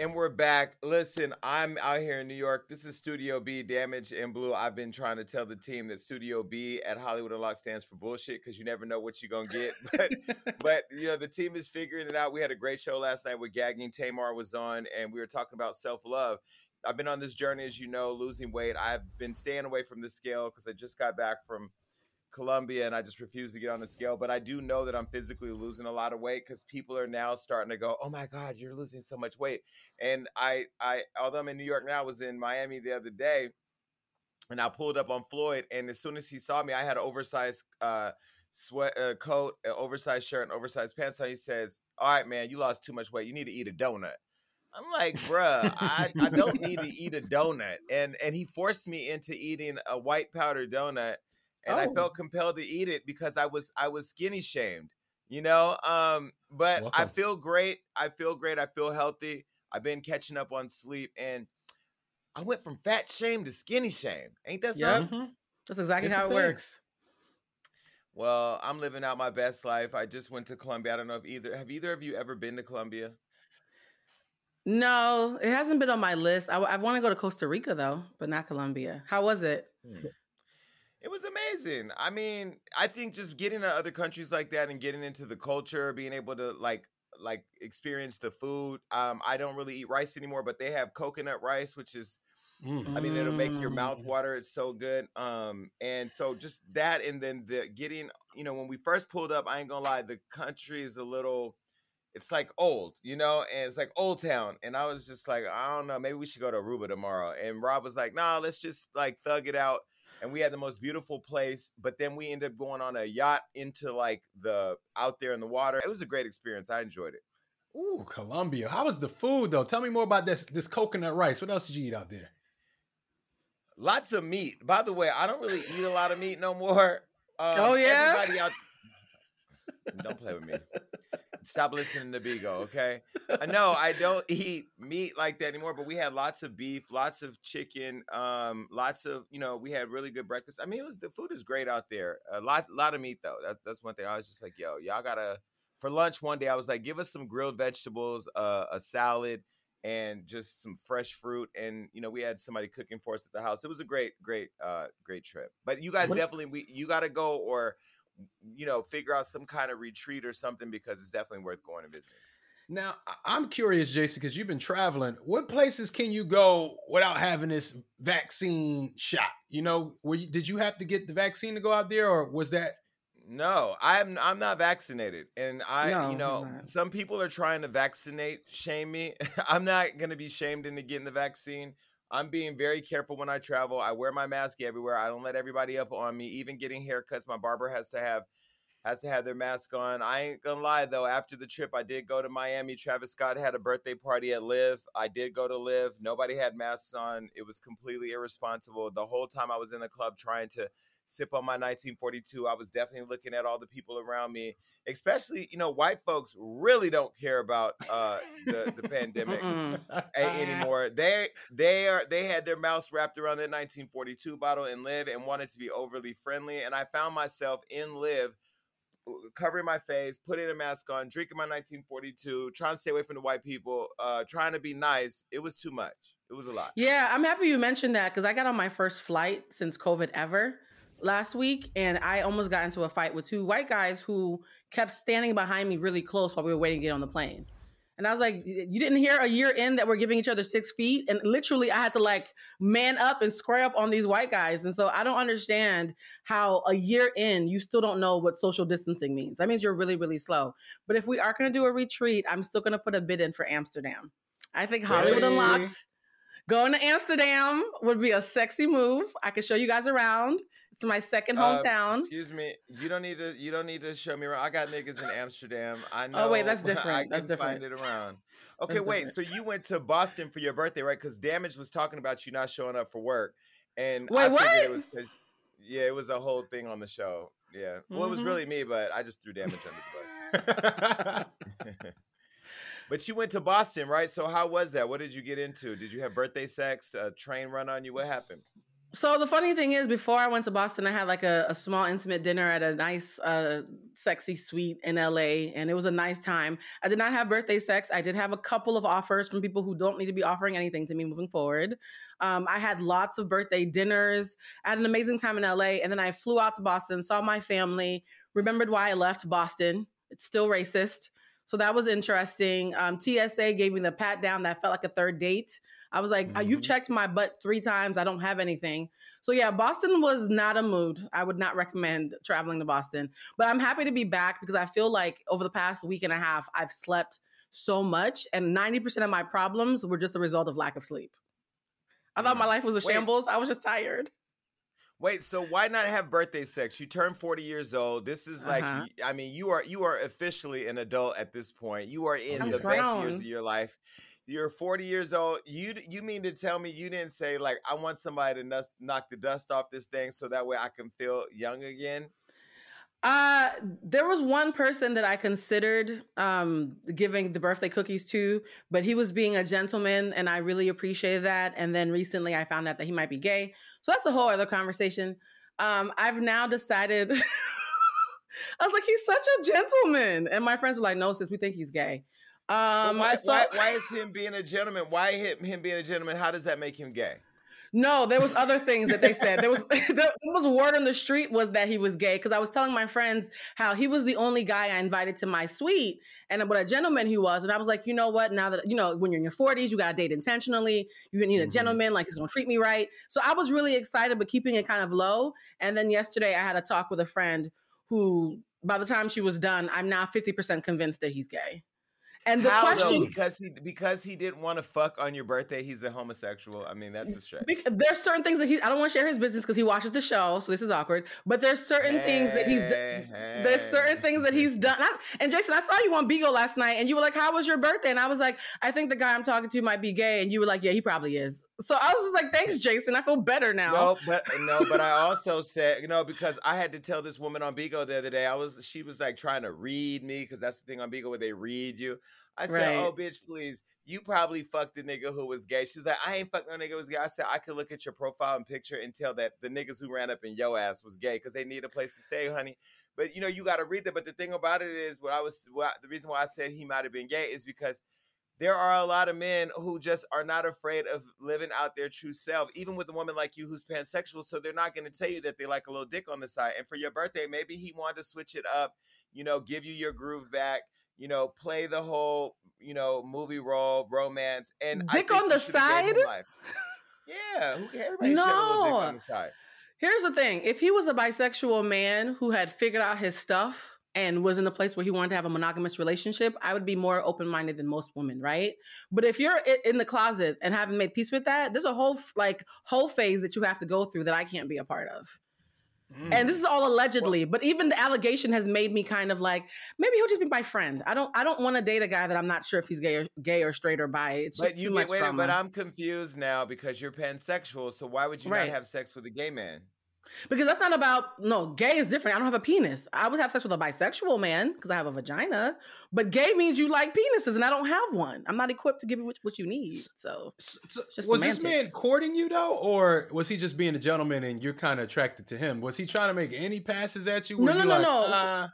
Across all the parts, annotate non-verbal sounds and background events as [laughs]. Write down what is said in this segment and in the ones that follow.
And we're back. Listen, I'm out here in New York. This is Studio B, Damage in Blue. I've been trying to tell the team that Studio B at Hollywood Unlocked stands for bullshit because you never know what you're gonna get. [laughs] But but you know, the team is figuring it out. We had a great show last night with Gagging. Tamar was on, and we were talking about self-love. I've been on this journey, as you know, losing weight. I've been staying away from the scale because I just got back from Colombia and I just refuse to get on the scale. But I do know that I'm physically losing a lot of weight because people are now starting to go, "Oh my God, you're losing so much weight." And I, I, although I'm in New York now, I was in Miami the other day, and I pulled up on Floyd, and as soon as he saw me, I had an oversized uh, sweat uh, coat, an oversized shirt, and oversized pants. on. he says, "All right, man, you lost too much weight. You need to eat a donut." I'm like, bruh, I, I don't need to eat a donut. And and he forced me into eating a white powder donut and oh. I felt compelled to eat it because I was I was skinny shamed, you know. Um, but Welcome. I feel great. I feel great. I feel healthy. I've been catching up on sleep, and I went from fat shame to skinny shame. Ain't that something? Mm-hmm. That's exactly it's how it works. Well, I'm living out my best life. I just went to Colombia. I don't know if either have either of you ever been to Colombia. No, it hasn't been on my list. I, I want to go to Costa Rica though, but not Colombia. How was it? Hmm. It was amazing. I mean, I think just getting to other countries like that and getting into the culture, being able to like like experience the food. Um, I don't really eat rice anymore, but they have coconut rice, which is mm. I mean, it'll make your mouth mm. water. It's so good. Um, and so just that, and then the getting, you know, when we first pulled up, I ain't gonna lie, the country is a little it's like old, you know, and it's like old town. And I was just like, I don't know, maybe we should go to Aruba tomorrow. And Rob was like, nah, let's just like thug it out and we had the most beautiful place. But then we ended up going on a yacht into like the out there in the water. It was a great experience. I enjoyed it. Ooh, Colombia. How was the food though? Tell me more about this this coconut rice. What else did you eat out there? Lots of meat. By the way, I don't really eat a lot of meat no more. [laughs] Um, oh yeah. Out. [laughs] Don't play with me. Stop listening to Bigo, okay? [laughs] No, I don't eat meat like that anymore. But we had lots of beef, lots of chicken, um, lots of you know. We had really good breakfast. I mean, it was the food is great out there. A lot, lot of meat though. That, that's one thing. I was just like, yo, y'all gotta for lunch one day. I was like, give us some grilled vegetables, uh, a salad, and just some fresh fruit. And you know, we had somebody cooking for us at the house. It was a great, great, uh, great trip. But you guys what? definitely, we you got to go or you know, figure out some kind of retreat or something because it's definitely worth going and visiting. Now, I'm curious, Jason, because you've been traveling. What places can you go without having this vaccine shot? You know, you, did you have to get the vaccine to go out there, or was that? No, I'm I'm not vaccinated, and I, no, you know, some people are trying to vaccinate shame me. [laughs] I'm not going to be shamed into getting the vaccine. I'm being very careful when I travel. I wear my mask everywhere. I don't let everybody up on me. Even getting haircuts, my barber has to have has to have their mask on. I ain't gonna lie though. After the trip, I did go to Miami. Travis Scott had a birthday party at LIV. I did go to LIV. Nobody had masks on. It was completely irresponsible. The whole time I was in the club trying to sip on my 1942. I was definitely looking at all the people around me, especially you know white folks really don't care about uh, the the [laughs] pandemic anymore. They they are they had their mouths wrapped around their 1942 bottle and LIV and wanted to be overly friendly. And I found myself in LIV covering my face, putting a mask on, drinking my 1942, trying to stay away from the white people, uh, trying to be nice. It was too much. It was a lot. Yeah, I'm happy you mentioned that because I got on my first flight since COVID ever last week and I almost got into a fight with two white guys who kept standing behind me really close while we were waiting to get on the plane. And I was like, you didn't hear a year in that we're giving each other six feet. And literally, I had to like man up and square up on these white guys. And so I don't understand how a year in, you still don't know what social distancing means. That means you're really, really slow. But if we are going to do a retreat, I'm still going to put a bid in for Amsterdam. I think Hollywood hey. Unlocked going to Amsterdam would be a sexy move. I could show you guys around. It's my second uh, hometown. Uh, excuse me. You don't need to. You don't need to show me around. I got niggas in Amsterdam. I know. Oh wait, that's [laughs] different. I that's different. Find it around. [laughs] Okay, that's wait. Different. So you went to Boston for your birthday, right? Because Damage was talking about you not showing up for work, and wait, I what? It was yeah, it was a whole thing on the show. Yeah. Well, mm-hmm. it was mm-hmm. really me, but I just threw Damage under the bus. [laughs] But you went to Boston, right? So how was that? What did you get into? Did you have birthday sex? A train run on you? What happened? So the funny thing is, before I went to Boston, I had like a, a small intimate dinner at a nice, uh, sexy suite in LA, and it was a nice time. I did not have birthday sex. I did have a couple of offers from people who don't need to be offering anything to me moving forward. Um, I had lots of birthday dinners. I had an amazing time in LA, and then I flew out to Boston, saw my family, remembered why I left Boston. It's still racist. So that was interesting. Um, TSA gave me the pat down that felt like a third date. I was like, mm-hmm. you've checked my butt three times. I don't have anything. So yeah, Boston was not a mood. I would not recommend traveling to Boston, but I'm happy to be back because I feel like over the past week and a half, I've slept so much and 90% of my problems were just a result of lack of sleep. I thought my mm. life was a shambles. Wait. I was just tired. Wait, so why not have birthday sex? You turn 40 years old. This is like uh-huh. I mean, you are you are officially an adult at this point. You are in I'm the grown. best years of your life. You're 40 years old. You you mean to tell me you didn't say like I want somebody to knock the dust off this thing so that way I can feel young again? Uh there was one person that I considered um giving the birthday cookies to, but he was being a gentleman and I really appreciated that. And then recently I found out that he might be gay. So that's a whole other conversation. Um I've now decided [laughs] I was like, he's such a gentleman. And my friends were like, no, sis, we think he's gay. Um why, so- why, why is him being a gentleman? Why him, him being a gentleman? How does that make him gay? No, there was other things that they said. There was [laughs] there was word on the street was that he was gay because I was telling my friends how he was the only guy I invited to my suite and what a gentleman he was. And I was like, you know what? Now that you know, when you're in your 40s, you gotta date intentionally. You need a mm-hmm. gentleman, like he's gonna treat me right. So I was really excited, but keeping it kind of low. And then yesterday I had a talk with a friend who by the time she was done, I'm now 50% convinced that he's gay. And the How, question though, because he because he didn't want to fuck on your birthday, he's a homosexual. I mean, that's a stretch. There's certain things that he I don't want to share his business because he watches the show, so this is awkward. But there's certain hey, things that he's hey. there's certain things that he's done. and Jason, I saw you on Bigo last night, and you were like, "How was your birthday?" And I was like, "I think the guy I'm talking to might be gay," and you were like, "Yeah, he probably is." So I was just like, "Thanks, [laughs] Jason. I feel better now." No, but no, but I also said, you know, because I had to tell this woman on Bigo the other day, I was she was like trying to read me because that's the thing on Bigo where they read you. I said, oh, right. "Oh, bitch, please. You probably fucked a nigga who was gay." She's like, "I ain't fucked no nigga who was gay." I said, "I could look at your profile and picture and tell that the niggas who ran up in your ass was gay because they need a place to stay, honey." But you know, you got to read that. But the thing about it is, what I was, what, the reason why I said he might have been gay is because there are a lot of men who just are not afraid of living out their true self, even with a woman like you who's pansexual. So they're not going to tell you that they like a little dick on the side. And for your birthday, maybe he wanted to switch it up, you know, give you your groove back you know, play the whole, you know, movie role, romance, and I dick on the side. yeah, everybody no. on the side. Here's the thing: if he was a bisexual man who had figured out his stuff and was in a place where he wanted to have a monogamous relationship, I would be more open minded than most women, right? But if you're in the closet and haven't made peace with that, there's a whole like whole phase that you have to go through that I can't be a part of. Mm. And this is all allegedly, well, but even the allegation has made me kind of like maybe he'll just be my friend. I don't I don't want to date a guy that I'm not sure if he's gay or gay or straight or bi. It's but just you too wait, but I'm confused now because you're pansexual. So why would you right. not have sex with a gay man? Because that's not about no gay is different. I don't have a penis. I would have sex with a bisexual man because I have a vagina. But gay means you like penises, and I don't have one. I'm not equipped to give you what, what you need. So, so was semantics. this man courting you though, or was he just being a gentleman and you're kind of attracted to him? Was he trying to make any passes at you? No, no, no, like, no. Uh,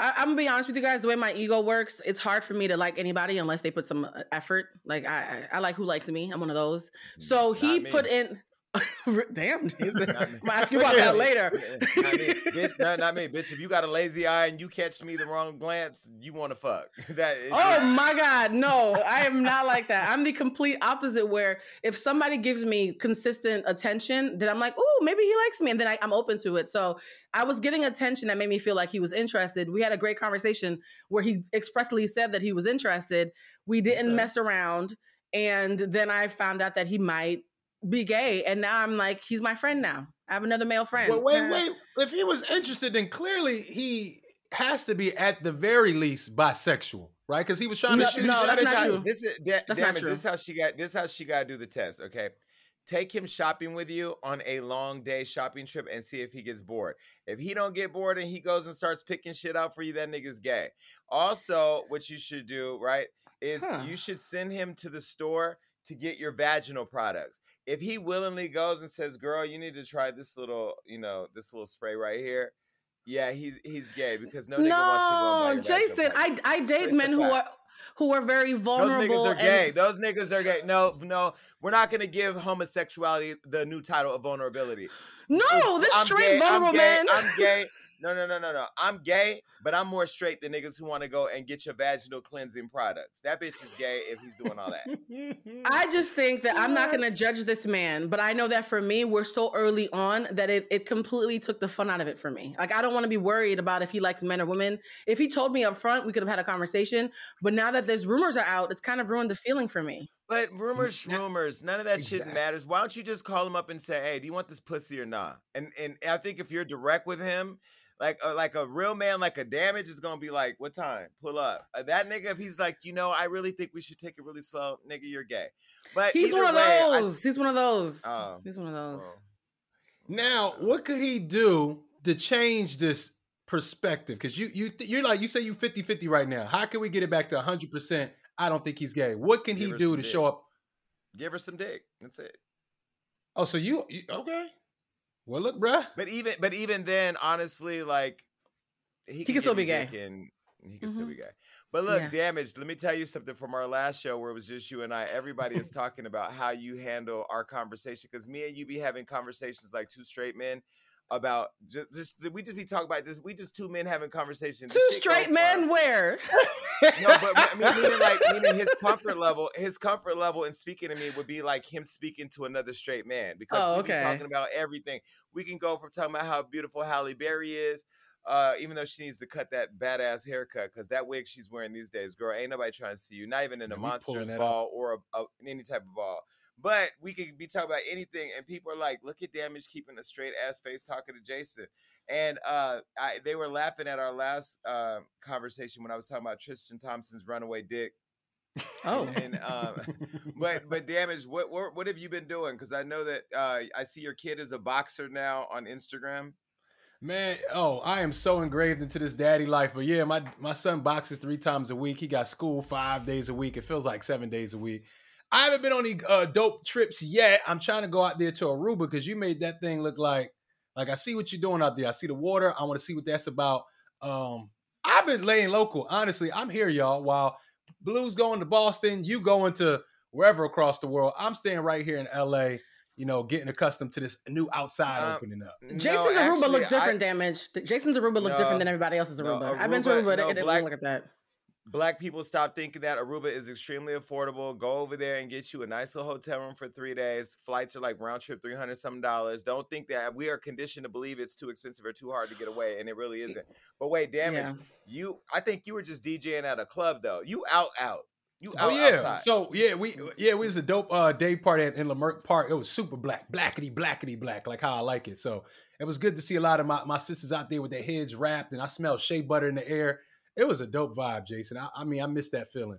I, am gonna be honest with you guys. The way my ego works, it's hard for me to like anybody unless they put some uh, effort. Like I, I, I like who likes me. I'm one of those. So he put in [laughs] Damn, Jason. I'm gonna ask you about that later. not me, bitch. No, not me, bitch. If you got a lazy eye and you catch me the wrong glance, you want to fuck. [laughs] that. Oh just... my god, no! I am not like that. I'm the complete opposite. Where if somebody gives me consistent attention, then I'm like, oh, maybe he likes me, and then I, I'm open to it. So I was getting attention that made me feel like he was interested. We had a great conversation where he expressly said that he was interested. We didn't okay. mess around. And then I found out that he might be gay, and now I'm like, he's my friend now. I have another male friend. Well, wait, uh, wait. If he was interested, then clearly he has to be at the very least bisexual, right? Because he was trying no, to shoot. No, that's not true. This is da- that's damn not true. This is how she got. This is how she got to do the test. Okay, take him shopping with you on a long day shopping trip and see if he gets bored. If he don't get bored and he goes and starts picking shit out for you, that nigga's gay. Also, what you should do, right, is huh. you should send him to the store to get your vaginal products. If he willingly goes and says, "Girl, you need to try this little, you know, this little spray right here," yeah, he's he's gay because no nigga no, wants to go. No, Jason, I I date men who are who are very vulnerable. Those niggas are gay. Those niggas are gay. No, no, we're not gonna give homosexuality the new title of vulnerability. No, this straight vulnerable I'm gay, man. I'm gay. No, no, no, no, no. I'm gay, but I'm more straight than niggas who want to go and get your vaginal cleansing products. That bitch is gay if he's doing all that. [laughs] I just think that I'm not going to judge this man, but I know that for me, we're so early on that it, it completely took the fun out of it for me. Like, I don't want to be worried about if he likes men or women. If he told me up front, we could have had a conversation. But now that there's rumors are out, it's kind of ruined the feeling for me. But rumors, rumors, none of that exactly. shit matters. Why don't you just call him up and say, "Hey, do you want this pussy or not?" And and I think if you're direct with him, like uh, like a real man, like a damage is gonna be like, what time? Pull up. Uh, that nigga, if he's like, you know, I really think we should take it really slow, nigga, you're gay. But he's one of way, those. I, he's one of those. Oh, he's one of those. Oh. Now, what could he do to change this perspective? Because you you you're like you say you 50-50 right now. How can we get it back to hundred percent? I don't think he's gay. What can Give he do to dick. show up? Give her some dick. That's it. Oh, so you, you okay? Well, look, bruh. But even but even then, honestly, like he, he can, can still be gay. And he can mm-hmm. still be gay. But look, yeah. damaged. Let me tell you something from our last show where it was just you and I. Everybody is [laughs] talking about how you handle our conversation because me and you be having conversations like two straight men about just, just we just be talking about just we just two men having conversations. Two straight men where? no, but I mean, meaning like meaning his comfort level, his comfort level in speaking to me would be like him speaking to another straight man because oh, we okay. talking about everything. We can go from talking about how beautiful Halle Berry is. Uh, even though she needs to cut that badass haircut, because that wig she's wearing these days, girl, ain't nobody trying to see you. Not even in a monsters ball up. or a, a, any type of ball. But we could be talking about anything, and people are like, "Look at Damage keeping a straight ass face talking to Jason." And uh, I, they were laughing at our last uh, conversation when I was talking about Tristan Thompson's runaway dick. Oh, and um, [laughs] but but damage. What, what what have you been doing? Because I know that uh, I see your kid is a boxer now on Instagram. Man, oh, I am so engraved into this daddy life. But yeah, my my son boxes three times a week. He got school five days a week. It feels like seven days a week. I haven't been on any uh, dope trips yet. I'm trying to go out there to Aruba because you made that thing look like like I see what you're doing out there. I see the water. I want to see what that's about. Um, I've been laying local. Honestly, I'm here, y'all. While Blue's going to Boston, you going to wherever across the world. I'm staying right here in LA. You know, getting accustomed to this new outside um, opening up. Jason's no, Aruba looks different. I, damage. Jason's Aruba looks no, different than everybody else's Aruba. No, Aruba I've been to Aruba. No, it, it black, look like that black people stop thinking that Aruba is extremely affordable. Go over there and get you a nice little hotel room for three days. Flights are like round trip, 300 some dollars. Don't think that we are conditioned to believe it's too expensive or too hard to get away, and it really isn't. But wait, damage, yeah. you, I think you were just DJing at a club though. You out, out. You oh, out, oh yeah, outside. so yeah, we yeah, we was a dope uh, day party at, in Leimert Park. It was super black, blackety, blackety, black, like how I like it. So it was good to see a lot of my, my sisters out there with their heads wrapped, and I smelled shea butter in the air it was a dope vibe, Jason. I, I mean, I missed that feeling.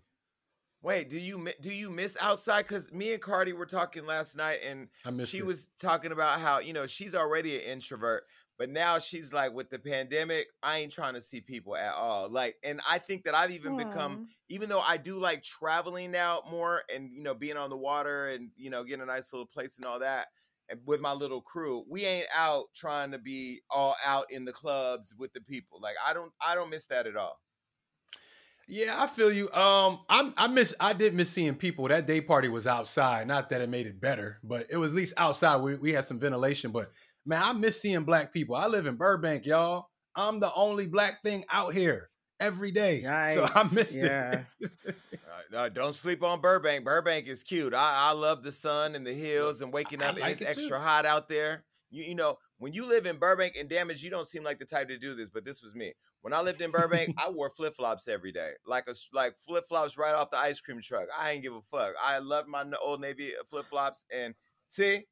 Wait, do you do you miss outside? Because me and Cardi were talking last night, and she it. was talking about how you know she's already an introvert, but now she's like, with the pandemic, I ain't trying to see people at all. Like, and I think that I've even Aww. become, even though I do like traveling now more, and you know, being on the water, and you know, getting a nice little place and all that and with my little crew we ain't out trying to be all out in the clubs with the people like i don't i don't miss that at all Yeah, I feel you. Um, I'm I miss I did miss seeing people. That day party was outside. Not that it made it better, but it was at least outside. We we had some ventilation. But man, I miss seeing black people. I live in Burbank, y'all. I'm the only black thing out here every day. Yikes. So I missed yeah. [laughs] it. uh, don't sleep on Burbank. Burbank is cute. I, I love the sun and the hills and waking up like and it's it extra hot out there. You, you know, when you live in Burbank and damage, you don't seem like the type to do this, but this was me. When I lived in Burbank, I wore flip flops every day, like a like flip flops right off the ice cream truck. I ain't give a fuck. I love my old navy uh, flip flops, and see,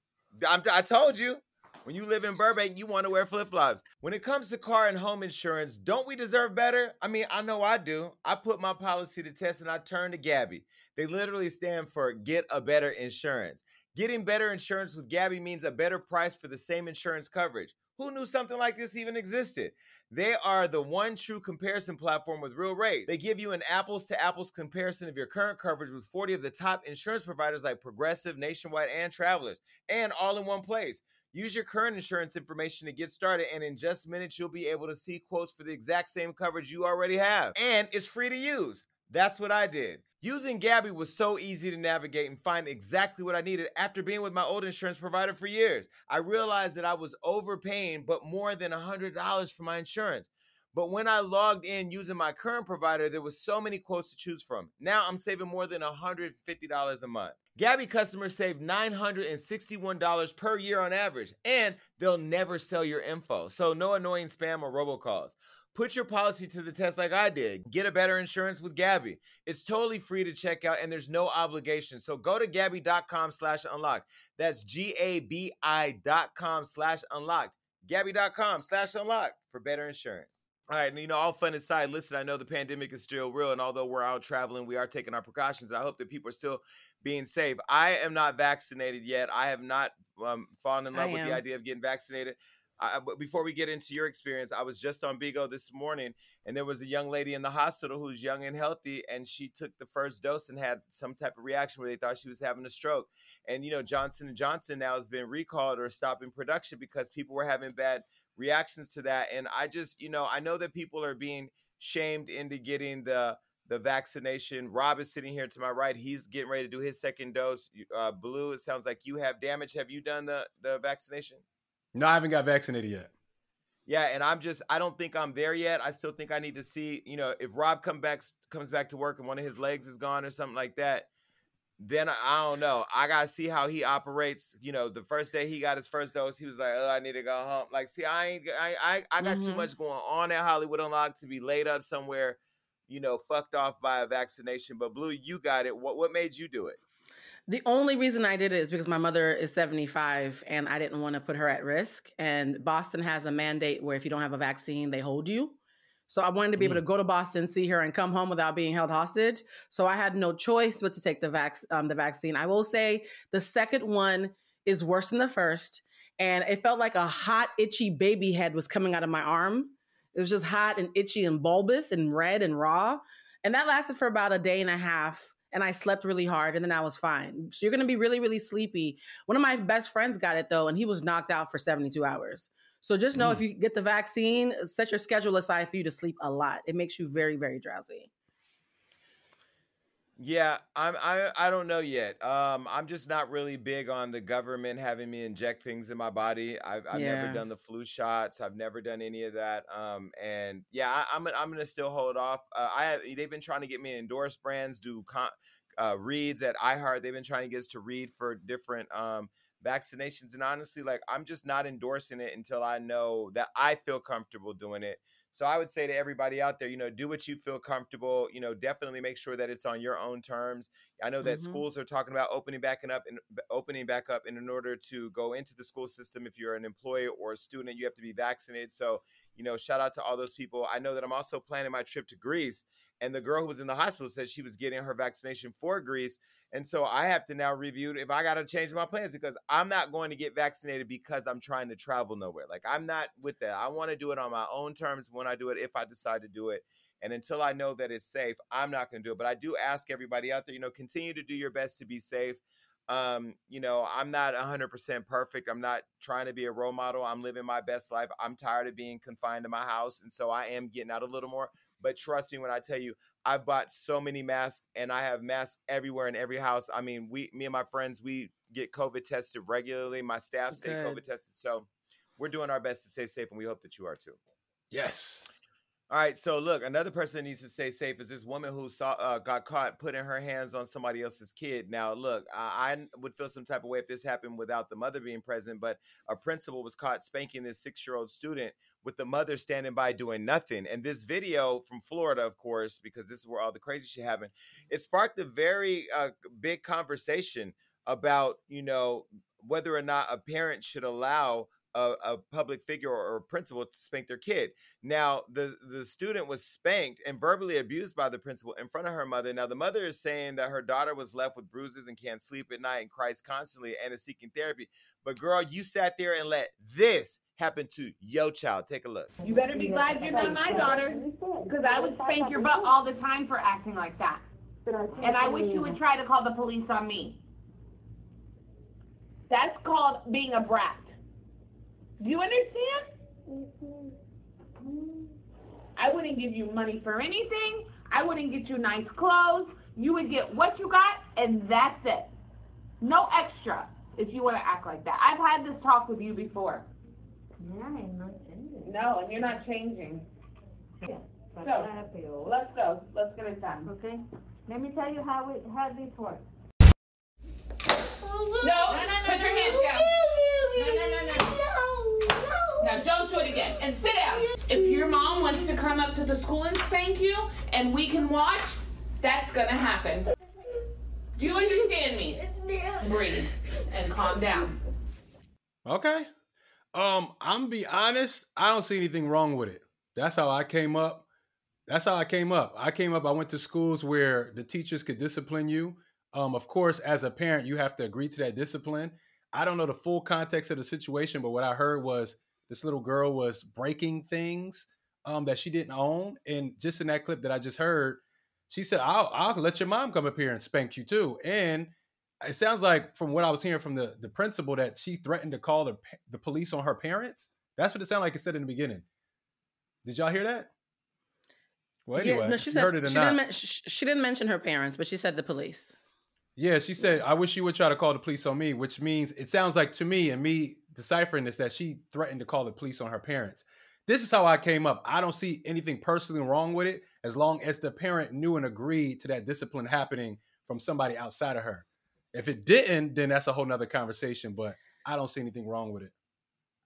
I'm, I told you. When you live in Burbank, you want to wear flip flops. When it comes to car and home insurance, don't we deserve better? I mean, I know I do. I put my policy to test and I turn to Gabi. They literally stand for Get a Better Insurance. Getting better insurance with Gabi means a better price for the same insurance coverage. Who knew something like this even existed? They are the one true comparison platform with real rates. They give you an apples to apples comparison of your current coverage with 40 of the top insurance providers like Progressive, Nationwide, and Travelers, and all in one place. Use your current insurance information to get started, and in just minutes, you'll be able to see quotes for the exact same coverage you already have. And it's free to use. That's what I did. Using Gabi was so easy to navigate and find exactly what I needed after being with my old insurance provider for years. I realized that I was overpaying, but more than $100 for my insurance. But when I logged in using my current provider, there was so many quotes to choose from. Now I'm saving more than $150 a month. Gabi customers save $961 per year on average, and they'll never sell your info. So no annoying spam or robocalls. Put your policy to the test like I did. Get a better insurance with Gabi. It's totally free to check out and there's no obligation. So go to Gabi.com slash unlocked. That's G-A-B-I dot com slash unlocked. Gabi.com slash unlocked for better insurance. All right, and you know, all fun aside, listen, I know the pandemic is still real, and although we're out traveling, we are taking our precautions. I hope that people are still being safe. I am not vaccinated yet. I have not um, fallen in love with the idea of getting vaccinated. I, before we get into your experience, I was just on Bigo this morning, and there was a young lady in the hospital who's young and healthy, and she took the first dose and had some type of reaction where they thought she was having a stroke. And you know, Johnson and Johnson now has been recalled or stopping production because people were having bad reactions to that. And I just, you know, I know that people are being shamed into getting the the vaccination. Rob is sitting here to my right. He's getting ready to do his second dose. Uh, Blue, it sounds like you have damage. Have you done the the vaccination? No, I haven't got vaccinated yet. Yeah, and I'm just I don't think I'm there yet. I still think I need to see, you know, if Rob come back comes back to work and one of his legs is gone or something like that, then I, I don't know. I gotta see how he operates. You know, the first day he got his first dose, he was like, "Oh, I need to go home." Like, see, I ain't, I, I, I got mm-hmm. too much going on at Hollywood Unlocked to be laid up somewhere, you know, fucked off by a vaccination. But Blue, you got it. What, what made you do it? The only reason I did it is because my mother is 75 and I didn't want to put her at risk. And Boston has a mandate where if you don't have a vaccine, they hold you. So I wanted to be mm. able to go to Boston, see her, and come home without being held hostage. So I had no choice but to take the vac- um, the vaccine. I will say the second one is worse than the first, and it felt like a hot, itchy baby head was coming out of my arm. It was just hot and itchy and bulbous and red and raw, and that lasted for about a day and a half and I slept really hard and then I was fine. So you're going to be really, really sleepy. One of my best friends got it though, and he was knocked out for 72 hours. So just know mm. if you get the vaccine, set your schedule aside for you to sleep a lot. It makes you very, very drowsy. Yeah, I'm I I don't know yet. Um I'm just not really big on the government having me inject things in my body. I've I've yeah. never done the flu shots. I've never done any of that. Um and yeah, I, am I'm, I'm gonna still hold off. Uh, I have, they've been trying to get me to endorse brands, do con, uh, reads at iHeart. They've been trying to get us to read for different um vaccinations, and honestly, like I'm just not endorsing it until I know that I feel comfortable doing it. So I would say to everybody out there, you know, do what you feel comfortable. You know, definitely make sure that it's on your own terms. I know that mm-hmm. schools are talking about opening back and up and opening back up, and in order to go into the school system, if you're an employee or a student, you have to be vaccinated. So, you know, shout out to all those people. I know that I'm also planning my trip to Greece, and the girl who was in the hospital said she was getting her vaccination for Greece. And so I have to now review if I got to change my plans because I'm not going to get vaccinated because I'm trying to travel nowhere. Like I'm not with that. I want to do it on my own terms when I do it, if I decide to do it. And until I know that it's safe, I'm not going to do it. But I do ask everybody out there, you know, continue to do your best to be safe. Um, you know, I'm not 100% perfect. I'm not trying to be a role model. I'm living my best life. I'm tired of being confined to my house. And so I am getting out a little more. But trust me when I tell you, I've bought so many masks and I have masks everywhere in every house. I mean, we, me and my friends, we get COVID tested regularly. My staff stay Good. COVID tested. So we're doing our best to stay safe and we hope that you are too. Yes. All right, so look, another person that needs to stay safe is this woman who saw uh, got caught putting her hands on somebody else's kid. Now, look, I, I would feel some type of way if this happened without the mother being present, but a principal was caught spanking this six-year-old student with the mother standing by doing nothing. And this video from Florida, of course, because this is where all the crazy shit happened, it sparked a very uh, big conversation about you know whether or not a parent should allow a, a public figure or, a principal to spank their kid. Now, the the student was spanked and verbally abused by the principal in front of her mother. Now, the mother is saying that her daughter was left with bruises and can't sleep at night and cries constantly and is seeking therapy. But girl, you sat there and let this happen to your child. Take a look. You better be glad you're not my daughter, because I would spank your butt all the time for acting like that. And I wish you would try to call the police on me. That's called being a brat. Do you understand? I wouldn't give you money for anything. I wouldn't get you nice clothes. You would get what you got, and that's it. No extra if you want to act like that. I've had this talk with you before. Yeah, I'm not changing. No, and you're not changing. But So, Let's go. Let's get it done. Okay? Let me tell you how it, how this works. No, put your hands down. No, no, no, no. Now don't do it again. And sit down. If your mom wants to come up to the school and spank you and we can watch, that's gonna happen. Do you understand me? Breathe and calm down. Okay. Um, I'm be honest, I don't see anything wrong with it. That's how I came up. That's how I came up. I came up, I went to schools where the teachers could discipline you. Um, of course, as a parent, you have to agree to that discipline. I don't know the full context of the situation, but what I heard was this little girl was breaking things um, that she didn't own. And just in that clip that I just heard, she said, I'll, I'll let your mom come up here and spank you too. And it sounds like from what I was hearing from the, the principal that she threatened to call the, the police on her parents. That's what it sounded like it said in the beginning. Did y'all hear that? Well, anyway, yeah, no, she said heard it or she didn't. Men- sh- she didn't mention her parents, but she said the police. Yeah, she said, I wish you would try to call the police on me, which means it sounds like to me and me deciphering this that she threatened to call the police on her parents. This is how I came up. I don't see anything personally wrong with it as long as the parent knew and agreed to that discipline happening from somebody outside of her. If it didn't, then that's a whole nother conversation, but I don't see anything wrong with it.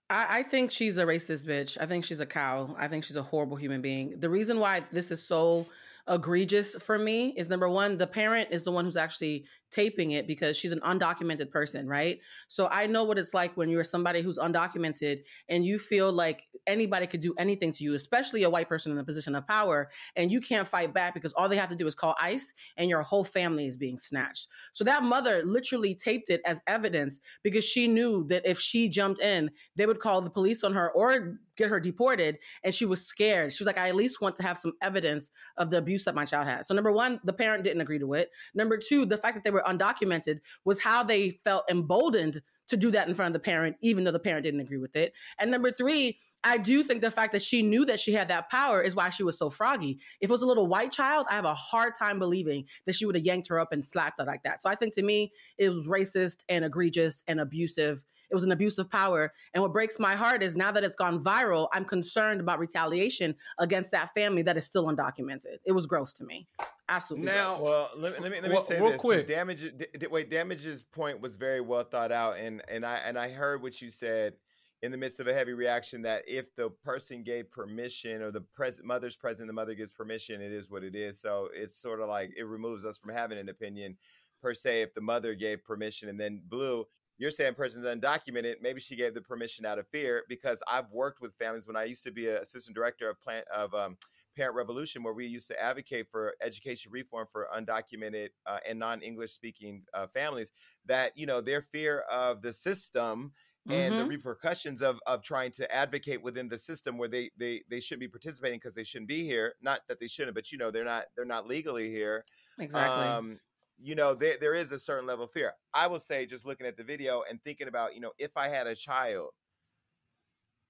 I, I think she's a racist bitch. I think she's a cow. I think she's a horrible human being. The reason why this is so egregious for me is number one, the parent is the one who's actually taping it because she's an undocumented person, right? So I know what it's like when you're somebody who's undocumented and you feel like anybody could do anything to you, especially a white person in a position of power, and you can't fight back because all they have to do is call ICE and your whole family is being snatched. So that mother literally taped it as evidence because she knew that if she jumped in, they would call the police on her or get her deported. And she was scared. She was like, I at least want to have some evidence of the abuse that my child had. So, number one, the parent didn't agree to it. Number two, the fact that they were undocumented was how they felt emboldened to do that in front of the parent, even though the parent didn't agree with it. And number three, I do think the fact that she knew that she had that power is why she was so froggy. If it was a little white child, I have a hard time believing that she would have yanked her up and slapped her like that. So I think to me, it was racist and egregious and abusive. It was an abuse of power. And what breaks my heart is now that it's gone viral, I'm concerned about retaliation against that family that is still undocumented. It was gross to me. Absolutely. Now- gross. Well, let me let me, let me Well, say real this. 'cause quick. Damage. D- d- wait, damage's point was very well thought out, and and I and I heard what you said in the midst of a heavy reaction that if the person gave permission or the pres- mother's present, the mother gives permission, it is what it is. So it's sort of like it removes us from having an opinion per se if the mother gave permission and then blue you're saying person's undocumented maybe she gave the permission out of fear because i've worked with families when i used to be an assistant director of plant of um, parent revolution where we used to advocate for education reform for undocumented uh, and non-english speaking uh, families that you know their fear of the system and the Mhm. repercussions of of trying to advocate within the system where they they they shouldn't be participating because they shouldn't be here not that they shouldn't but you know they're not they're not legally here exactly. um, you know, there there is a certain level of fear. I will say, just looking at the video and thinking about, you know, if I had a child,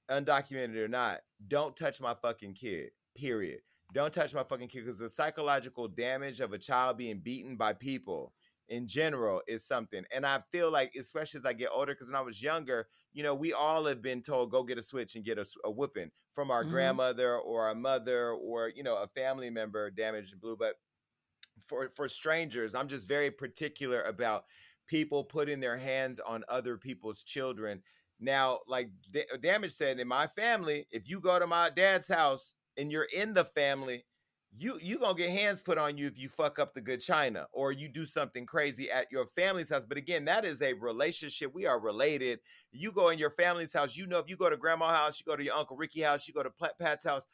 undocumented or not, don't touch my fucking kid. Period. don't touch my fucking kid because the psychological damage of a child being beaten by people in general is something. And I feel like, especially as I get older, because when I was younger, you know, we all have been told go get a switch and get a, a whooping from our Mhm. grandmother or our mother or you know a family member damaged and blue. But for for strangers, I'm just very particular about people putting their hands on other people's children. Now, like Da- Damage said, in my family, if you go to my dad's house and you're in the family, you you gonna get hands put on you if you fuck up the good china or you do something crazy at your family's house. But again, that is a relationship. We are related. You go in your family's house. You know, if you go to grandma's house, you go to your uncle Ricky house, you go to Pat's house.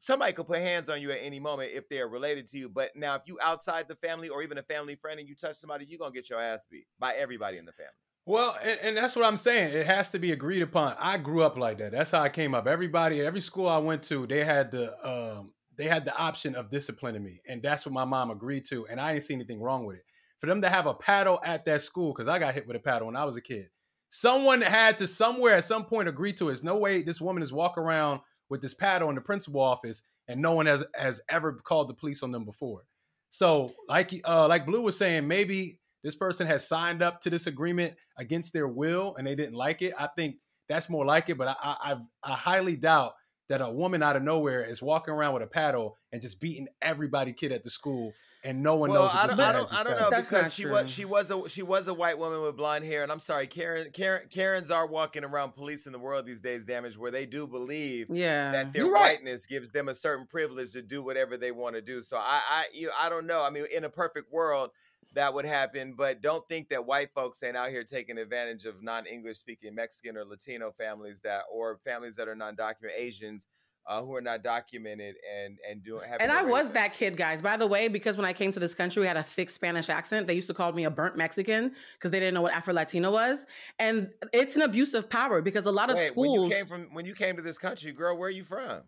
Somebody could put hands on you at any moment if they are related to you. But now, if you outside the family or even a family friend and you touch somebody, you're gonna get your ass beat by everybody in the family. Well, and, and that's what I'm saying. It has to be agreed upon. I grew up like that. That's how I came up. Everybody, at every school I went to, they had the um, they had the option of disciplining me, and that's what my mom agreed to. And I didn't see anything wrong with it. For them to have a paddle at that school, because I got hit with a paddle when I was a kid. Someone had to somewhere at some point agree to it. There's no way this woman is walking around with this paddle in the principal office, and no one has has ever called the police on them before. So, like uh, like Blue was saying, maybe this person has signed up to this agreement against their will and they didn't like it. I think that's more like it, but I I, I- I highly doubt that a woman out of nowhere is walking around with a paddle and just beating everybody kid at the school and no one well, knows. that I don't, I don't, I don't know. That's because she true. was she was a she was a white woman with blonde hair, and I'm sorry, Karen, Karen, Karens are walking around policing the world these days, damage where they do believe Yeah. that their You're right. whiteness gives them a certain privilege to do whatever they want to do. So I, I, you, I don't know. I mean, in a perfect world, that would happen, but don't think that white folks ain't out here taking advantage of non-English speaking Mexican or Latino families that, or families that are non-documented Asians. Uh, who are not documented and and doing And I was that kid, guys. By the way, because when I came to this country, we had a thick Spanish accent. They used to call me a burnt Mexican because they didn't know what Afro Latino was. And it's an abuse of power because a lot of Wait, when you came from when you came to this country, girl, where are you from?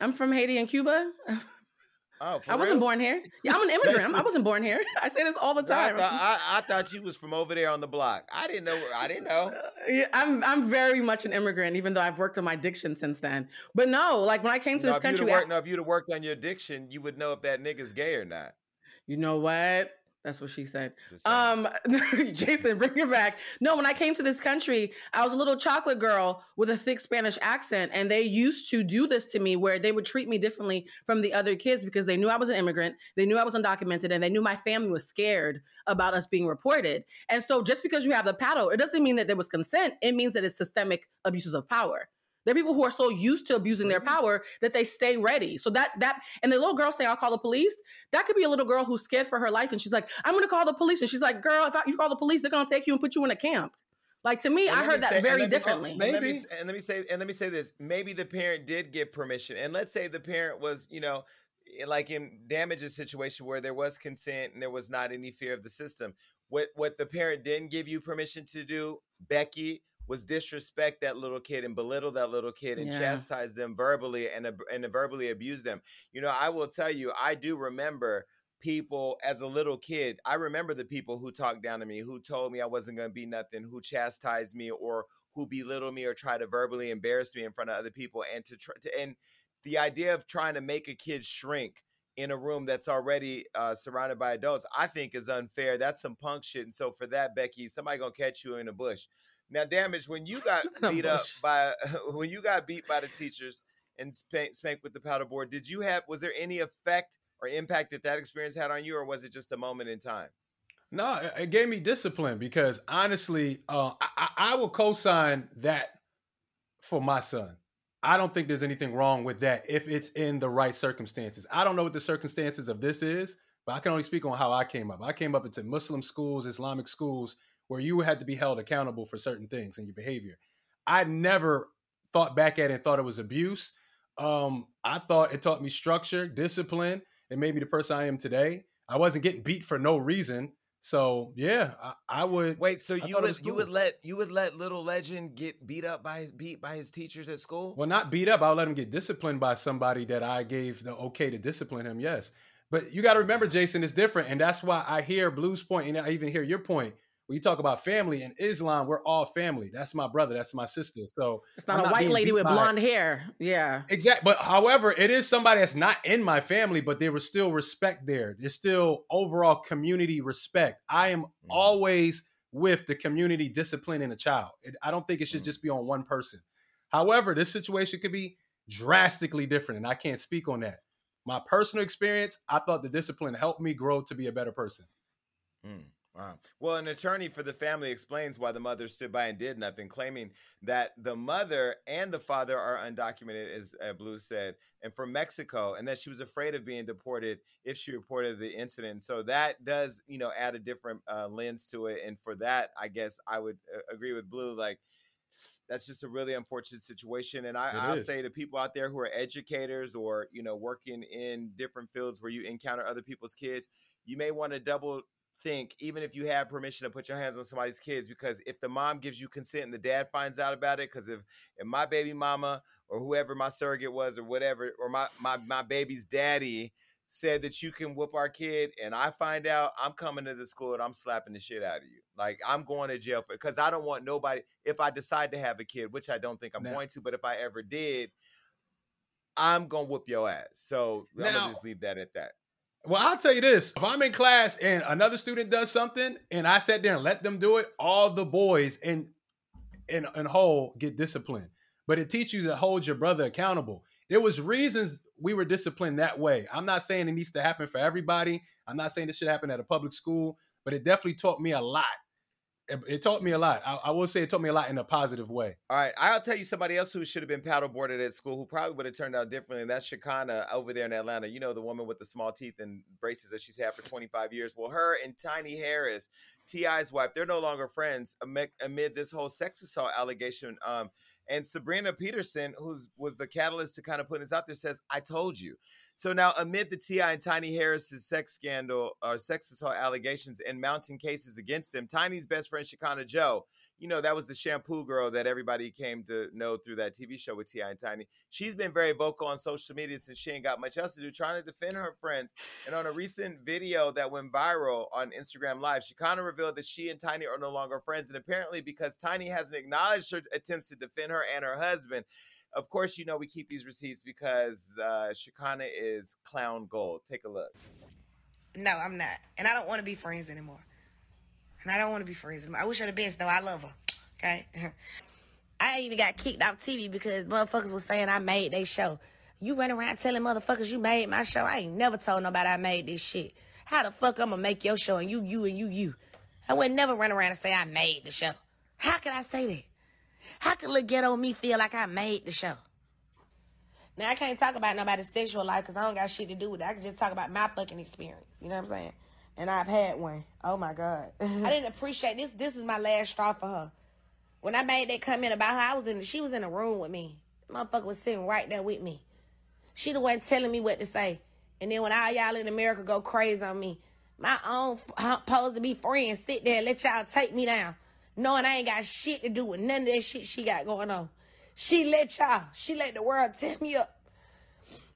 I'm from Haiti and Cuba. Oh, for I wasn't born here. Yeah, I'm an [laughs] immigrant. I'm- I wasn't born here. [laughs] I say this all the Girl, I time. thought, I, I thought you was from over there on the block. I didn't know. I didn't know. I'm I'm very much an immigrant, even though I've worked on my diction since then. But no, like when I came to No, this country, I- worked, no, if you'd have worked on your addiction, you would know if that nigga's gay or not. you know what? That's what she said. Um, [laughs] Jason, bring it back. No, when I came to this country, I was a little chocolate girl with a thick Spanish accent, and they used to do this to me where they would treat me differently from the other kids because they knew I was an immigrant, they knew I was undocumented, and they knew my family was scared about us being reported. And so, just because you have the paddle, it doesn't mean that there was consent. It means that it's systemic abuses of power. There are people who are so used to abusing their mm-hmm. power that they stay ready. So that that and the little girl saying, "I'll call the police." That could be a little girl who's scared for her life, and she's like, "I'm going to call the police." And she's like, "Girl, if I, you call the police, they're going to take you and put you in a camp." Like to me, And I let me heard that say- and very let me- differently. and let me- Maybe. and let me say, and let me say this: maybe the parent did get permission, and let's say the parent was, you know, eh, like in damages situation where there was consent and there was not any fear of the system. What what the parent didn't give you permission to do, Becky, was disrespect that little kid and belittle that little kid and Yeah. chastise them verbally and and verbally abuse them. You know, I will tell you, I do remember people as a little kid. I remember the people who talked down to me, who told me I wasn't going to be nothing, who chastised me or who belittled me or try to verbally embarrass me in front of other people and to try to and the idea of trying to make a kid shrink in a room that's already uh, surrounded by adults, I think is unfair. That's some punk shit. And so for that, Becky, somebody gonna catch you in a bush. Now, damage when you got beat up by [laughs] when you got beat by the teachers and spanked, spanked with the powder board. Did you have was there any effect or impact that that experience had on you, or was it just a moment in time? No, it- gave me discipline because honestly, uh, I, I I will co-sign that for my son. I don't think there's anything wrong with that if it's in the right circumstances. I don't know what the circumstances of this is, but I can only speak on how I came up. I came up into Muslim schools, Islamic schools, where you had to be held accountable for certain things and your behavior. I never thought back at it and thought it was abuse. Um, I thought it taught me structure, discipline. It made me the person I am today. I wasn't getting beat for no reason. So yeah, I, I would. Wait, so I you would was you would let you would let little legend get beat up by his beat by his teachers at school? Well, not beat up. I'll let him get disciplined by somebody that I gave the okay to discipline him. Yes, but you got to remember, Jason, it's different, and that's why I hear Blue's point, and I even hear your point when you talk about family in Islam, we're all family. That's my brother. That's my sister. So It's not I'm a white lady with by- blonde hair. Yeah. Exactly. But however, it is somebody that's not in my family, but there was still respect there. There's still overall community respect. I am always with the community disciplining a child. It, I don't think it should Mm. just be on one person. However, this situation could be drastically different, and I can't speak on that. My personal experience, I thought the discipline helped me grow to be a better person. Mm, wow. Well, an attorney for the family explains why the mother stood by and did nothing, claiming that the mother and the father are undocumented, as uh, Blue said, and from Mexico, and that she was afraid of being deported if she reported the incident. So that does, you know, add a different uh, lens to it. And for that, I guess I would uh, agree with Blue. Like, that's just a really unfortunate situation. And I, I'll is. say to people out there who are educators or, you know, working in different fields where you encounter other people's kids, you may want to double think, even if you have permission to put your hands on somebody's kids, because if the mom gives you consent and the dad finds out about it, because if, if my baby mama or whoever my surrogate was or whatever, or my, my, my baby's daddy said that you can whoop our kid and I find out, I'm coming to the school and I'm slapping the shit out of you. Like I'm going to jail for because I don't want nobody if I decide to have a kid, which I don't think I'm Now- going to, but if I ever did, I'm gonna whoop your ass. So I'm gonna just leave that at that. Well, I'll tell you this. If I'm in class and another student does something and I sat there and let them do it, all the boys in in, in whole get disciplined. But it teaches you to hold your brother accountable. There was reasons we were disciplined that way. I'm not saying it needs to happen for everybody. I'm not saying this should happen at a public school, but it definitely taught me a lot. It, taught me a lot. I, I will say it taught me a lot in a positive way. All right, I'll tell you somebody else who should have been paddleboarded at school who probably would have turned out differently, and that's Shekinah over there in Atlanta. You know, the woman with the small teeth and braces that she's had for 25 years. Well, her and Tiny Harris, T.I.'s wife, they're no longer friends amid, amid this whole sex assault allegation. Um, and Sabrina Peterson, who was the catalyst to kind of putting this out there, says, I told you. So now, amid the T.I. and Tiny Harris's sex scandal or sex assault allegations and mounting cases against them, Tiny's best friend, Shekinah Joe, you know, that was the shampoo girl that everybody came to know through that TV show with T.I. and Tiny. She's been very vocal on social media since she ain't got much else to do, trying to defend her friends. And on a recent video that went viral on Instagram Live, Shekinah revealed that she and Tiny are no longer friends. And apparently, because Tiny hasn't acknowledged her attempts to defend her and her husband, of course, you know, we keep these receipts because uh, Shekinah is clown gold. Take a look. No, I'm not. And I don't want to be friends anymore. And I don't want to be friends anymore. I wish her the best, though. I love her. Okay? [laughs] I even got kicked off TV because motherfuckers was saying I made they show. You run around telling motherfuckers you made my show. I ain't never told nobody I made this shit. How the fuck I'm gonna make your show and you, you, and you, you? I would never run around and say I made the show. How could I say that? How could Lil Ghetto me feel like I made the show? Now I can't talk about nobody's sexual life because I don't got shit to do with it. I can just talk about my fucking experience. You know what I'm saying? And I've had one. Oh my god. [laughs] I didn't appreciate this. This is my last straw for her. When I made that comment about her, I was in. She was in a room with me. The motherfucker was sitting right there with me. She the one telling me what to say. And then when all y'all in America go crazy on me, my own supposed to be friends sit there and let y'all take me down, knowing I ain't got shit to do with none of that shit she got going on. She let y'all, she let the world [laughs] tear me up.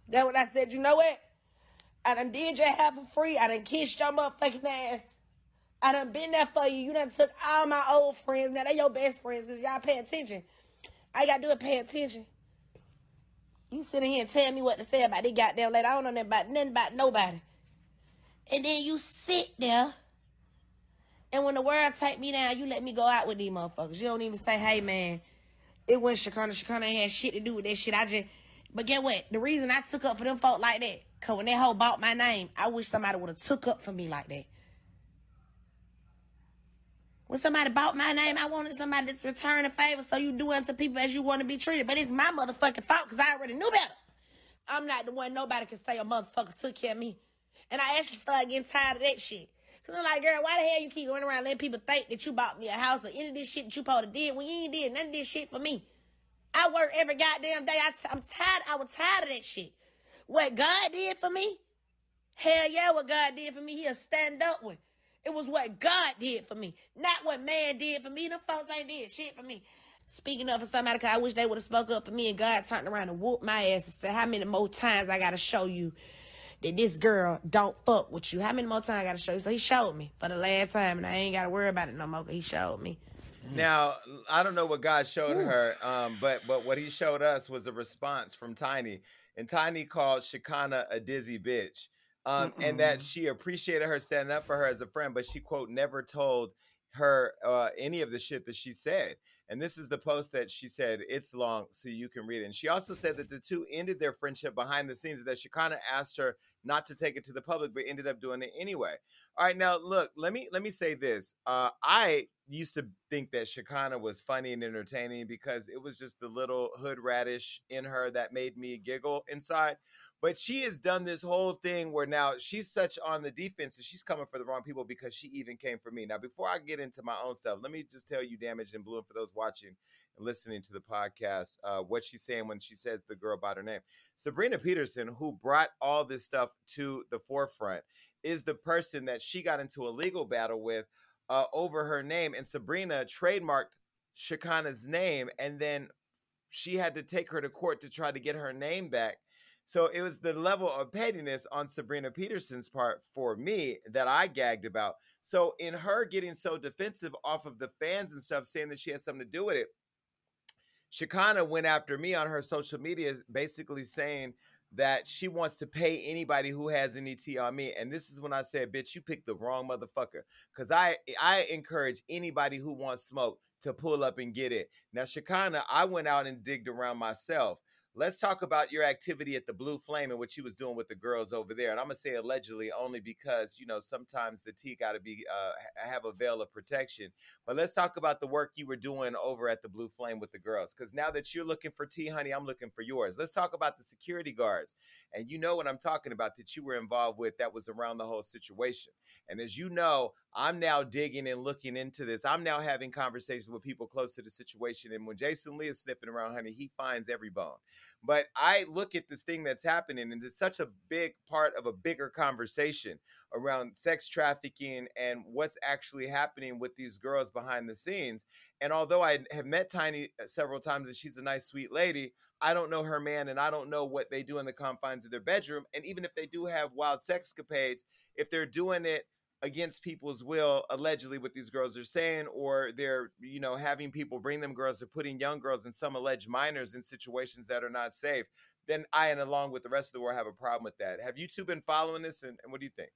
That's what I said. You know what? I done did your half for free. I done kissed your motherfucking ass. I done been there for you. You done took all my old friends. Now they your best friends because y'all pay attention. I gotta do is pay attention. You sitting here and tell me what to say about this goddamn lady. I don't know nothing about nothing about nobody. And then you sit there, and when the world take me down, you let me go out with these motherfuckers. You don't even say, hey man, it wasn't Shekinah. Shekinah ain't had shit to do with that shit. I just, but get what? The reason I took up for them folk like that, cause when that hoe bought my name, I wish somebody would have took up for me like that. When somebody bought my name, I wanted somebody to return a favor so you do unto people as you want to be treated. But it's my motherfucking fault because I already knew better. I'm not the one nobody can say a motherfucker took care of me. And I actually started getting tired of that shit. Cause I'm like, girl, why the hell you keep going around letting people think that you bought me a house or any of this shit that you to did when you ain't did none of this shit for me? I work every goddamn day. I t- I'm tired. I was tired of that shit. What God did for me? Hell yeah, what God did for me, he'll stand up with. It was what God did for me, not what man did for me. Them folks ain't did shit for me. Speaking up for somebody, cause I wish they would have spoke up for me and God turned around and whooped my ass and said, how many more times I gotta show you that this girl don't fuck with you. How many more times I gotta show you? So he showed me for the last time, and I ain't gotta worry about it no more. 'cause he showed me. Now, I don't know what God showed her, um, but but what he showed us was a response from Tiny, and Tiny called Shekinah a dizzy bitch, um, and that she appreciated her standing up for her as a friend, but she quote never told her uh, any of the shit that she said. And this is the post that she said. It's long, so you can read it. And she also said that the two ended their friendship behind the scenes. That Shekinah asked her not to take it to the public, but ended up doing it anyway. All right, now look, let me let me say this. Uh, I used to think that Shekinah was funny and entertaining because it was just the little hood radish in her that made me giggle inside. But she has done this whole thing where now she's such on the defense and she's coming for the wrong people because she even came for me. Now, before I get into my own stuff, let me just tell you, Damaged and Blue, and for those watching and listening to the podcast, uh, what she's saying when she says the girl by her name. Sabrina Peterson, who brought all this stuff to the forefront, is the person that she got into a legal battle with uh, over her name. And Sabrina trademarked Shekinah's name, and then she had to take her to court to try to get her name back. So it was the level of pettiness on Sabrina Peterson's part for me that I gagged about. So in her getting so defensive off of the fans and stuff, saying that she has something to do with it, Shekinah went after me on her social media, basically saying that she wants to pay anybody who has any tea on me. And this is when I said, bitch, you picked the wrong motherfucker. Cause I I encourage anybody who wants smoke to pull up and get it. Now, Shekinah, I went out and digged around myself. Let's talk about your activity at the Blue Flame and what you was doing with the girls over there. And I'm gonna say allegedly only because you know sometimes the tea got to be uh, have a veil of protection. But let's talk about the work you were doing over at the Blue Flame with the girls. Because now that you're looking for tea, honey, I'm looking for yours. Let's talk about the security guards. And you know what I'm talking about that you were involved with that was around the whole situation. And as you know, I'm now digging and looking into this. I'm now having conversations with people close to the situation. And when Jason Lee is sniffing around, honey, he finds every bone. But I look at this thing that's happening, and it's such a big part of a bigger conversation around sex trafficking and what's actually happening with these girls behind the scenes. And although I have met Tiny uh, several times and she's a nice, sweet lady, I don't know her man and I don't know what they do in the confines of their bedroom. And even if they do have wild sex capades, if they're doing it against people's will allegedly what these girls are saying or they're you know having people bring them girls or putting young girls and some alleged minors in situations that are not safe then i and along with the rest of the world have a problem with that have you two been following this and, and what do you think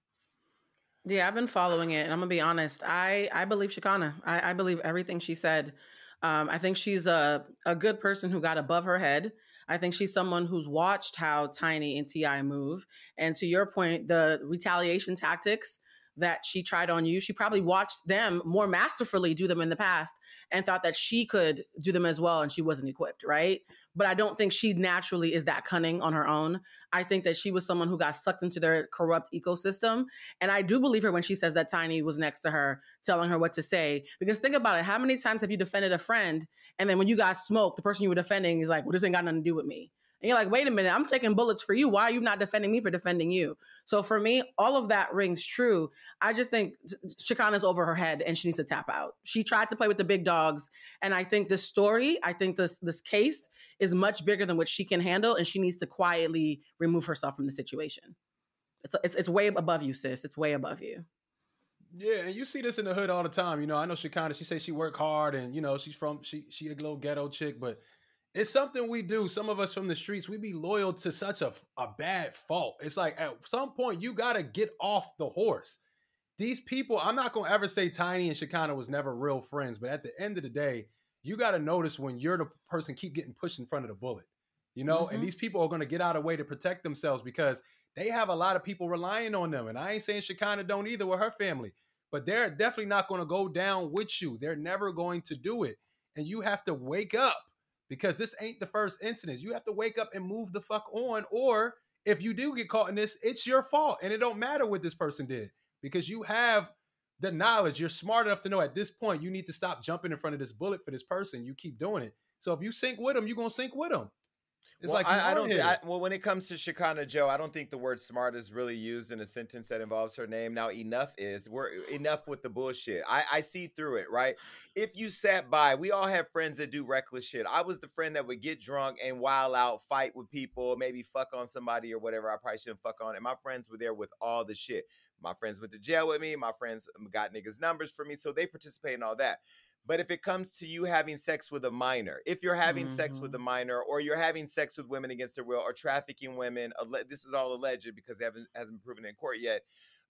Yeah, I've been following it, and I'm gonna be honest. I I believe Shekinah. I, I believe everything she said. Um, I think she's a a good person who got above her head. I think she's someone who's watched how Tiny and Ti move, and to your point, the retaliation tactics that she tried on you, she probably watched them more masterfully do them in the past, and thought that she could do them as well, and she wasn't equipped, right? But I don't think she naturally is that cunning on her own. I think that she was someone who got sucked into their corrupt ecosystem. And I do believe her when she says that Tiny was next to her telling her what to say. Because think about it how many times have you defended a friend? And then when you got smoked, the person you were defending is like, well, this ain't got nothing to do with me. And you're like, wait a minute, I'm taking bullets for you. Why are you not defending me for defending you? So for me, all of that rings true. I just think Shekinah's over her head and she needs to tap out. She tried to play with the big dogs. And I think this story, I think this this case is much bigger than what she can handle. And she needs to quietly remove herself from the situation. It's, it's, it's way above you, sis. It's way above you. Yeah, and you see this in the hood all the time. You know, I know she she says she work hard and you know she's from she she a little ghetto chick, but it's something we do. Some of us from the streets, we be loyal to such a a bad fault. It's like at some point you gotta get off the horse. These people, I'm not gonna ever say Tiny and Shekinah was never real friends, but at the end of the day, you gotta notice when you're the person keep getting pushed in front of the bullet. You know, and Mhm. these people are gonna get out of the way to protect themselves because they have a lot of people relying on them. And I ain't saying Shekinah don't either with her family, but they're definitely not going to go down with you. They're never going to do it. And you have to wake up because this ain't the first incident. You have to wake up and move the fuck on. Or if you do get caught in this, it's your fault. And it don't matter what this person did because you have the knowledge. You're smart enough to know at this point you need to stop jumping in front of this bullet for this person. You keep doing it. So if you sink with them, you're going to sink with them. It's well, like I, I don't. I, well, when it comes to Shekinah Joe, I don't think the word "smart" is really used in a sentence that involves her name. Now, enough is we're enough with the bullshit. I, I see through it, right? If you sat by, we all have friends that do reckless shit. I was the friend that would get drunk and wild out, fight with people, maybe fuck on somebody or whatever. I probably shouldn't fuck on. And my friends were there with all the shit. My friends went to jail with me. My friends um, got niggas numbers for me, so they participate in all that. But if it comes to you having sex with a minor, if you're having sex with a minor, or you're having sex with women against their will, or trafficking women, this is all alleged because it haven't hasn't been proven in court yet.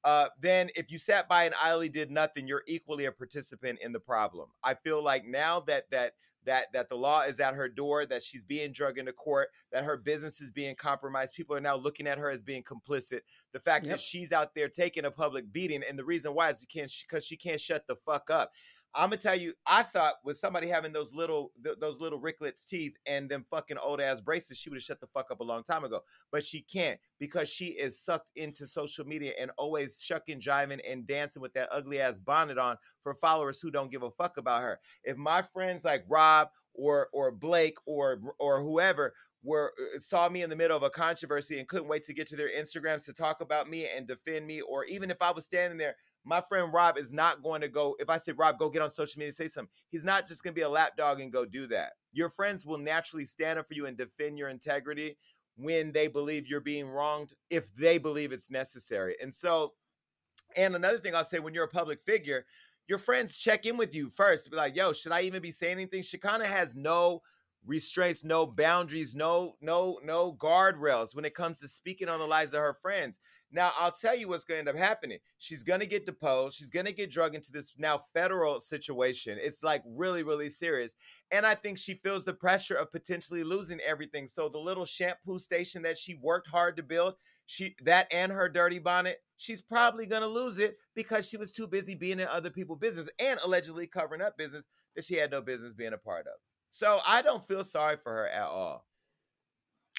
Uh, then if you sat by and idly did nothing, you're equally a participant in the problem. I feel like now that that that that the law is at her door, that she's being drugged into court, that her business is being compromised. People are now looking at her as being complicit. The fact Yep. that she's out there taking a public beating, and the reason why is because because she can't shut the fuck up. I'm gonna tell you, I thought with somebody having those little th- those little Chiclets teeth and them fucking old ass braces, she would have shut the fuck up a long time ago. But she can't because she is sucked into social media and always shucking, jiving, and dancing with that ugly ass bonnet on for followers who don't give a fuck about her. If my friends like Rob or or Blake or or whoever were uh, saw me in the middle of a controversy and couldn't wait to get to their Instagrams to talk about me and defend me, or even if I was standing there my friend Rob is not going to go. If I say Rob, go get on social media, say something. He's not just going to be a lapdog and go do that. Your friends will naturally stand up for you and defend your integrity when they believe you're being wronged, if they believe it's necessary. And so, and another thing I'll say, when you're a public figure, your friends check in with you first. Be like, yo, should I even be saying anything? Shekinah has no restraints, no boundaries, no, no, no guardrails when it comes to speaking on the lives of her friends. Now, I'll tell you what's going to end up happening. She's going to get deposed. She's going to get drugged into this now federal situation. It's like really, really serious. And I think she feels the pressure of potentially losing everything. So the little shampoo station that she worked hard to build, she that and her dirty bonnet, she's probably going to lose it because she was too busy being in other people's business and allegedly covering up business that she had no business being a part of. So I don't feel sorry for her at all.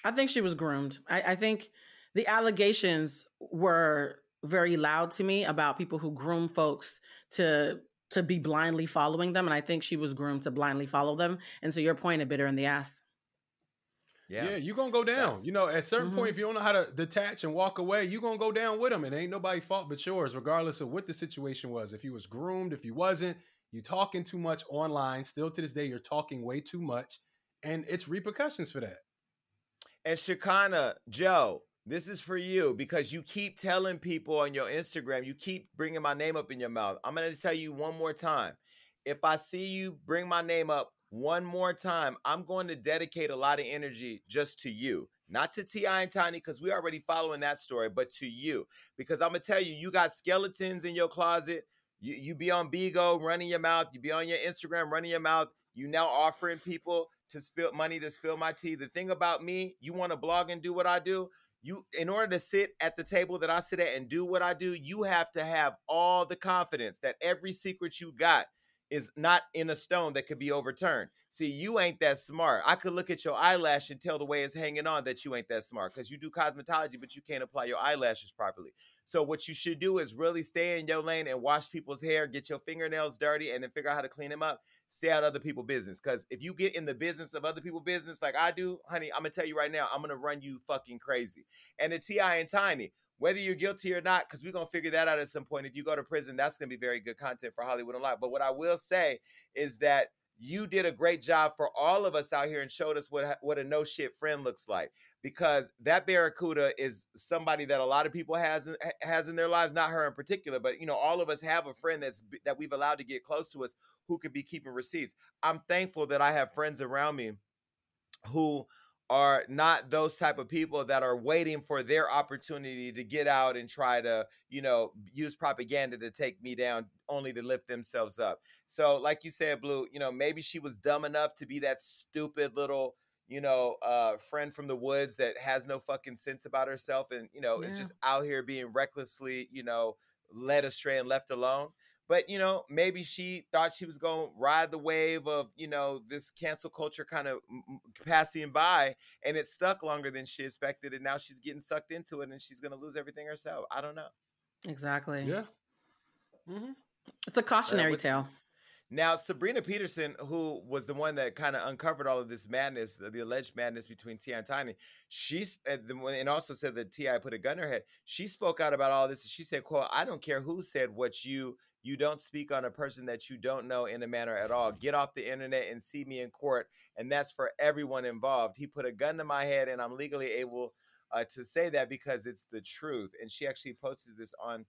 I think she was groomed. I, I think the allegations were very loud to me about people who groom folks to to be blindly following them, and I think she was groomed to blindly follow them. And to your point, a bit her in the ass. Yeah, yeah you're gonna go down. Facts. You know, at a certain Mhm. point, if you don't know how to detach and walk away, you're gonna go down with them. and ain't nobody fault but yours, regardless of what the situation was. If you was groomed, if you wasn't, you talking too much online. Still to this day, you're talking way too much, and it's repercussions for that. And Shekinah, Joe, this is for you because you keep telling people on your Instagram, you keep bringing my name up in your mouth. I'm going to tell you one more time. If I see you bring my name up one more time, I'm going to dedicate a lot of energy just to you. Not to T.I. and Tiny, because we already following that story, but to you. Because I'm gonna tell you, you got skeletons in your closet. You you be on Bigo running your mouth, you be on your Instagram running your mouth. You now offering people to spill money to spill my tea. The thing about me, you want to blog and do what I do. You, in order to sit at the table that I sit at and do what I do, you have to have all the confidence that every secret you got is not in a stone that could be overturned. See, you ain't that smart. I could look at your eyelash and tell the way it's hanging on that you ain't that smart because you do cosmetology, but you can't apply your eyelashes properly. So, what you should do is really stay in your lane and wash people's hair, get your fingernails dirty, and then figure out how to clean them up. Stay out of other people's business. Because if you get in the business of other people's business like I do, honey, I'm gonna tell you right now, I'm gonna run you fucking crazy. And the Ti and Tiny, whether you're guilty or not, because we're gonna figure that out at some point. If you go to prison, that's gonna be very good content for Hollywood Unlocked. But what I will say is that you did a great job for all of us out here and showed us what what a no shit friend looks like. Because that barracuda is somebody that a lot of people has has in their lives, not her in particular, but you know, all of us have a friend that's that we've allowed to get close to us who could be keeping receipts. I'm thankful that I have friends around me who are not those type of people that are waiting for their opportunity to get out and try to, you know, use propaganda to take me down only to lift themselves up. So, like you said, Blue, you know, maybe she was dumb enough to be that stupid little, you know, uh friend from the woods that has no fucking sense about herself and, you know, is just out here being recklessly, you know, led astray and left alone. But you know, maybe she thought she was going to ride the wave of you know this cancel culture kind of passing by, and it stuck longer than she expected, and now she's getting sucked into it, and she's going to lose everything herself. I don't know. Exactly. Yeah. Mm-hmm. It's a cautionary what's- tale. Now, Sabrina Peterson, who was the one that kind of uncovered all of this madness, the, the alleged madness between T and Tiny, she's and also said that Ti put a gun in her head. She spoke out about all this. And she said, "quote I don't care who said what you you don't speak on a person that you don't know in a manner at all. Get off the internet and see me in court, and that's for everyone involved." He put a gun to my head, and I'm legally able uh, to say that because it's the truth. And she actually posted this on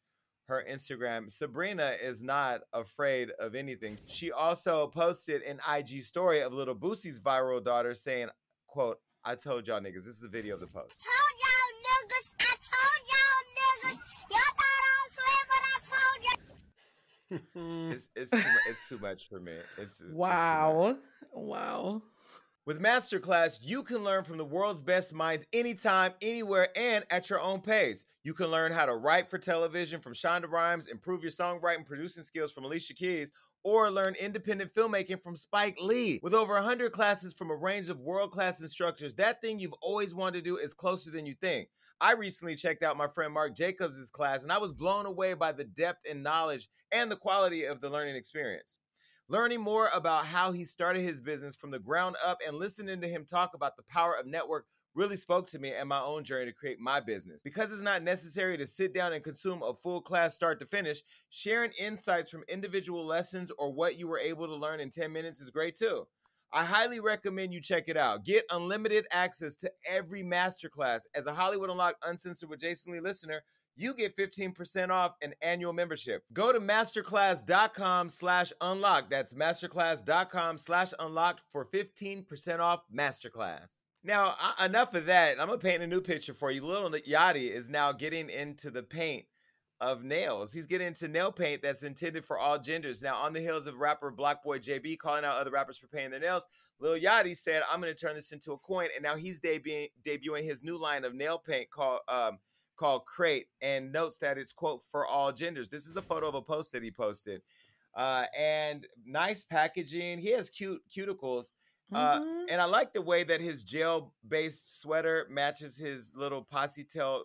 her Instagram. Sabrina is not afraid of anything. She also posted an IG story of little Boosie's viral daughter saying, quote, I told y'all niggas. This is the video of the post. Told y'all niggas. I told y'all niggas. [laughs] it's it's too, it's too much for me. It's wow, it's wow. With Masterclass, you can learn from the world's best minds anytime, anywhere, and at your own pace. You can learn how to write for television from Shonda Rhimes, improve your songwriting producing skills from Alicia Keys, or learn independent filmmaking from Spike Lee. With over 100 classes from a range of world class instructors, that thing you've always wanted to do is closer than you think. I recently checked out my friend Marc Jacobs' class, and I was blown away by the depth and knowledge and the quality of the learning experience. Learning more about how he started his business from the ground up and listening to him talk about the power of network really spoke to me and my own journey to create my business. Because it's not necessary to sit down and consume a full class start to finish, sharing insights from individual lessons or what you were able to learn in 10 minutes is great too. I highly recommend you check it out. Get unlimited access to every masterclass. As a Hollywood Unlocked Uncensored with Jason Lee listener, you get 15% off an annual membership. Go to masterclass.com slash unlock. That's masterclass.com slash unlocked for 15% off masterclass. Now, enough of that. I'm going to paint a new picture for you. Little Yachty is now getting into the paint of nails. He's getting into nail paint that's intended for all genders. Now, on the heels of rapper BlocBoy JB calling out other rappers for painting their nails, Lil Yachty said, I'm going to turn this into a coin. And now he's debuting, debuting his new line of nail paint called um, called Crate and notes that it's quote for all genders. This is the photo of a post that he posted. Uh, and nice packaging. He has cute cuticles. Uh, mm-hmm. and I like the way that his gel based sweater matches his little posse tail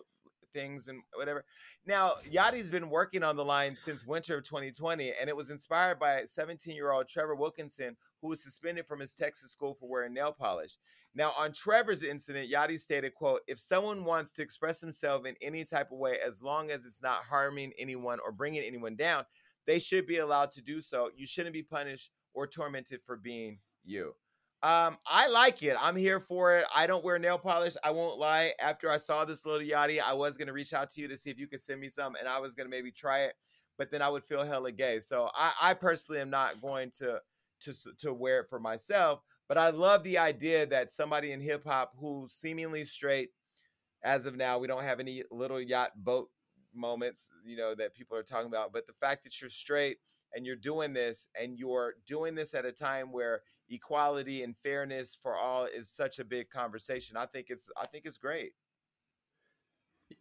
things and whatever. Now, Yachty's been working on the line since winter of 2020, and it was inspired by 17 year old Trevor Wilkinson, who was suspended from his Texas school for wearing nail polish. Now, on Trevor's incident, Yachty stated, quote, if someone wants to express themselves in any type of way, as long as it's not harming anyone or bringing anyone down, they should be allowed to do so. You shouldn't be punished or tormented for being you. Um, I like it. I'm here for it. I don't wear nail polish. I won't lie. After I saw this little Yachty, I was gonna reach out to you to see if you could send me some, and I was gonna maybe try it, but then I would feel hella gay. So I, I personally am not going to to to wear it for myself. But I love the idea that somebody in hip hop who's seemingly straight, as of now, we don't have any little yacht boat moments, you know, that people are talking about. But the fact that you're straight and you're doing this and you're doing this at a time where equality and fairness for all is such a big conversation. I think it's I think it's great.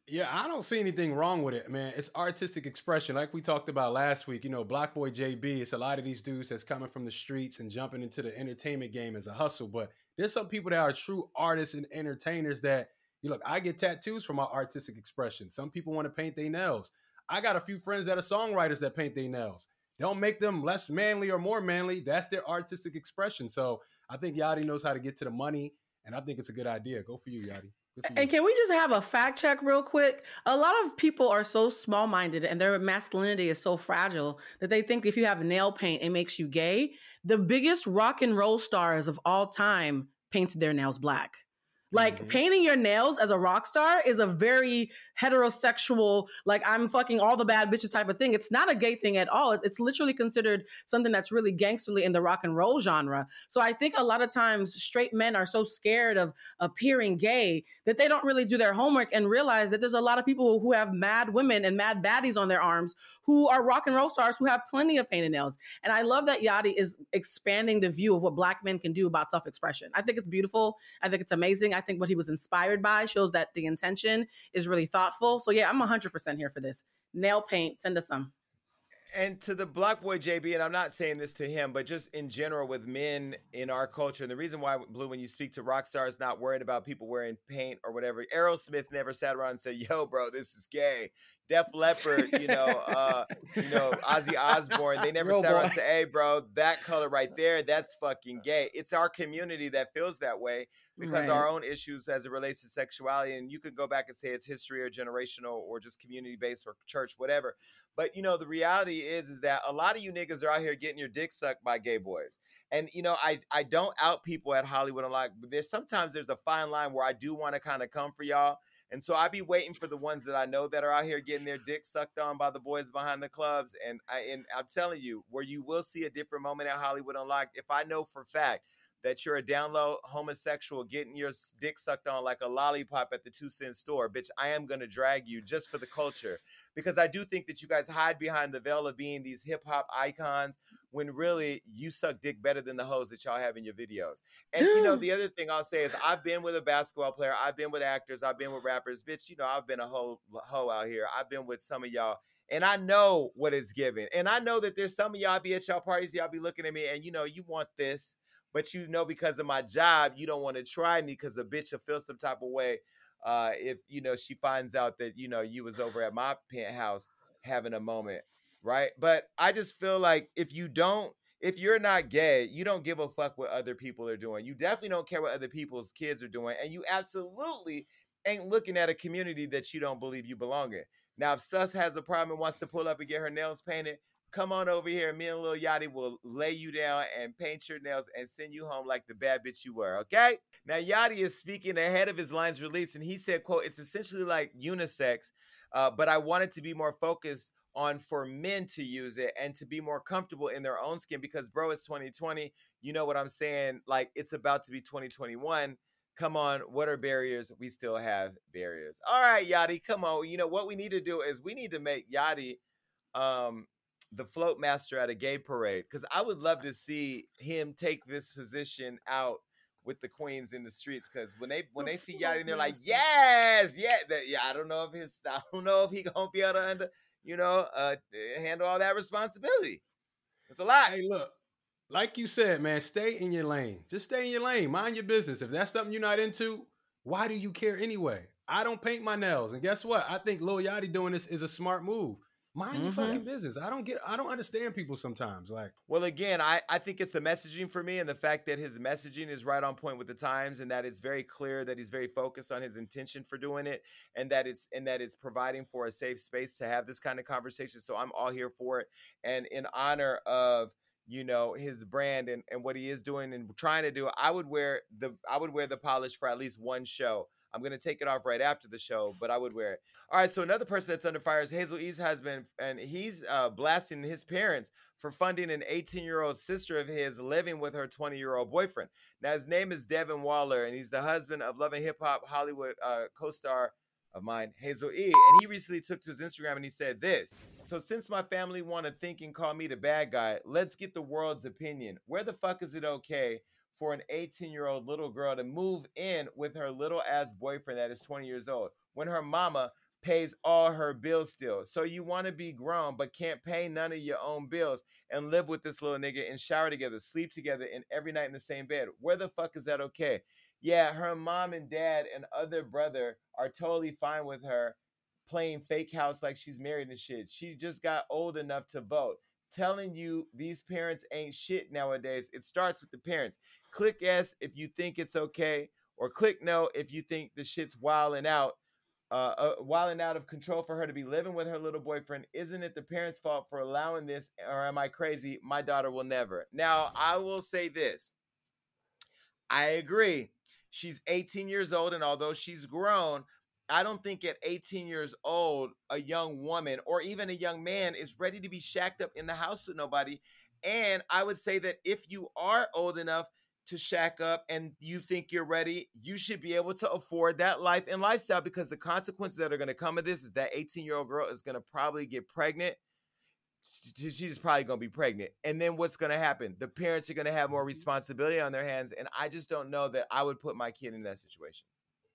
Yeah, I don't see anything wrong with it, man. It's artistic expression, like we talked about last week. You know, BlocBoy JB. It's a lot of these dudes that's coming from the streets and jumping into the entertainment game as a hustle. But there's some people that are true artists and entertainers that you look. I get tattoos for my artistic expression. Some people want to paint their nails. I got a few friends that are songwriters that paint their nails. Don't make them less manly or more manly. That's their artistic expression. So I think Yachty knows how to get to the money, and I think it's a good idea. Go for you, Yachty. And can we just have a fact check real quick? A lot of people are so small minded and their masculinity is so fragile that they think if you have nail paint, it makes you gay. The biggest rock and roll stars of all time painted their nails black. Like mm-hmm. painting your nails as a rock star is a very heterosexual, like I'm fucking all the bad bitches type of thing. It's not a gay thing at all. It's literally considered something that's really gangsterly in the rock and roll genre. So I think a lot of times straight men are so scared of appearing gay that they don't really do their homework and realize that there's a lot of people who have mad women and mad baddies on their arms who are rock and roll stars who have plenty of painted nails. And I love that Yachty is expanding the view of what black men can do about self expression. I think it's beautiful. I think it's amazing. I think what he was inspired by shows that the intention is really thoughtful. So yeah, I'm 100% here for this. Nail paint, send us some. And to the BlocBoy JB, and I'm not saying this to him, but just in general with men in our culture, and the reason why Blue, when you speak to rock stars, not worried about people wearing paint or whatever. Aerosmith never sat around and said, "Yo, bro, this is gay." Def Leppard, you know, uh, you know, Ozzy Osbourne. They never Real start around boy. and say, "Hey, bro, that color right there, that's fucking gay." It's our community that feels that way because Right. our own issues as it relates to sexuality, and you could go back and say it's history or generational or just community based or church, whatever. But you know, the reality is, is that a lot of you niggas are out here getting your dick sucked by gay boys. And you know, I I don't out people at Hollywood Unlocked, but there's sometimes there's a fine line where I do want to kind of come for y'all. And so I be waiting for the ones that I know that are out here getting their dick sucked on by the boys behind the clubs. And I and I'm telling you, where you will see a different moment at Hollywood Unlocked, if I know for a fact that you're a down low homosexual getting your dick sucked on like a lollipop at the two cent store, bitch, I am gonna drag you just for the culture. Because I do think that you guys hide behind the veil of being these hip hop icons when really you suck dick better than the hoes that y'all have in your videos. And you know, the other thing I'll say is I've been with a basketball player, I've been with actors, I've been with rappers, bitch. You know, I've been a hoe hoe out here. I've been with some of y'all, and I know what it's given. And I know that there's some of y'all be at y'all parties, y'all be looking at me, and you know, you want this, but you know, because of my job, you don't want to try me because the bitch will feel some type of way. Uh, if you know she finds out that you know you was over at my penthouse having a moment, right? But I just feel like if you don't if you're not gay, you don't give a fuck what other people are doing. You definitely don't care what other people's kids are doing. And you absolutely ain't looking at a community that you don't believe you belong in. Now, if Sus has a problem and wants to pull up and get her nails painted, come on over here. Me and Lil Yachty will lay you down and paint your nails and send you home like the bad bitch you were, okay? Now, Yachty is speaking ahead of his line's release, and he said, quote, it's essentially like unisex, uh, but I wanted to be more focused on for men to use it and to be more comfortable in their own skin because bro it's 2020 you know what i'm saying? Like it's about to be 2021 come on what are barriers? We still have barriers. All right Yachty come on. You know what we need to do is we need to make Yachty um the float master at a gay parade because i would love to see him take this position out with the queens in the streets because when they when they see Yachty, they're like, yes, yeah, that, yeah. I don't know if his, [laughs] I don't know if he gonna be able to under, you know, uh, handle all that responsibility. It's a lot. Hey, look, like you said, man, stay in your lane. Just stay in your lane. Mind your business. If that's something you're not into, why do you care anyway? I don't paint my nails, and guess what? I think Lil Yachty doing this is a smart move. Mind your Mhm. fucking business. I don't get. I don't understand people sometimes. Like, Well, again, I, I think it's the messaging for me and the fact that his messaging is right on point with the times and that it's very clear that he's very focused on his intention for doing it and that it's and that it's providing for a safe space to have this kind of conversation. So I'm all here for it. And in honor of you know his brand and, and what he is doing and trying to do, I would wear the I would wear the polish for at least one show. I'm gonna take it off right after the show, but I would wear it. All right, so another person that's under fire is Hazel E's husband, and he's uh, blasting his parents for funding an 18 year old sister of his living with her 20 year old boyfriend. Now, his name is Devin Waller, and he's the husband of Love and Hip Hop Hollywood uh, co star of mine, Hazel E. And he recently took to his Instagram and he said this So, since my family want to think and call me the bad guy, let's get the world's opinion. Where the fuck is it okay? For an 18 year old little girl to move in with her little ass boyfriend that is 20 years old when her mama pays all her bills still. So you want to be grown but can't pay none of your own bills and live with this little nigga and shower together, sleep together, and every night in the same bed. Where the fuck is that okay? Yeah, her mom and dad and other brother are totally fine with her playing fake house like she's married and shit. She just got old enough to vote. Telling you these parents ain't shit nowadays. It starts with the parents. Click yes if you think it's okay, or click no if you think the shit's wilding out uh, uh, wilding out of control for her to be living with her little boyfriend. Isn't it the parents' fault for allowing this, or am I crazy? My daughter will never. Now, I will say this. I agree. She's 18 years old, and although she's grown, I don't think at 18 years old, a young woman or even a young man is ready to be shacked up in the house with nobody. And I would say that if you are old enough to shack up and you think you're ready, you should be able to afford that life and lifestyle because the consequences that are going to come of this is that 18 year old girl is going to probably get pregnant. She's probably going to be pregnant. And then what's going to happen? The parents are going to have more mm-hmm. responsibility on their hands. And I just don't know that I would put my kid in that situation.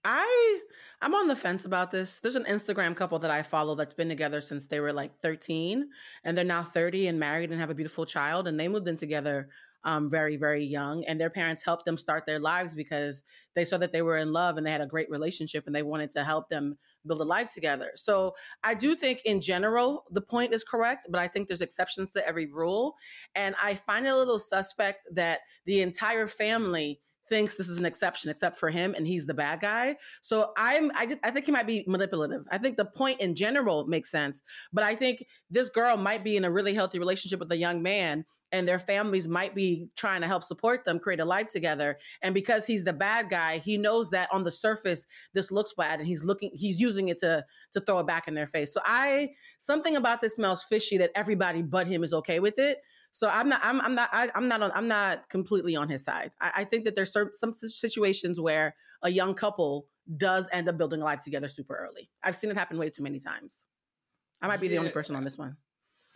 I I'm on the fence about this. There's an Instagram couple that I follow that's been together since they were like 13 and they're now 30 and married and have a beautiful child and they moved in together um, very, very young, and their parents helped them start their lives because they saw that they were in love and they had a great relationship, and they wanted to help them build a life together. So I do think, in general, the point is correct, but I think there's exceptions to every rule, and I find it a little suspect that the entire family thinks this is an exception except for him and he's the bad guy. So i'm i just i think he might be manipulative. I think the point in general makes sense but i think this girl might be in a really healthy relationship with a young man and their families might be trying to help support them create a life together. And because he's the bad guy he knows that on the surface this looks bad and he's looking he's using it to to throw it back in their face. So i something about this smells fishy that everybody but him is okay with it so I'm not. I'm, I'm not. I, am not. On, I'm not completely on his side. I, I think that there's some situations where a young couple does end up building a life together super early. I've seen it happen way too many times. I might be yeah. the only person on this one.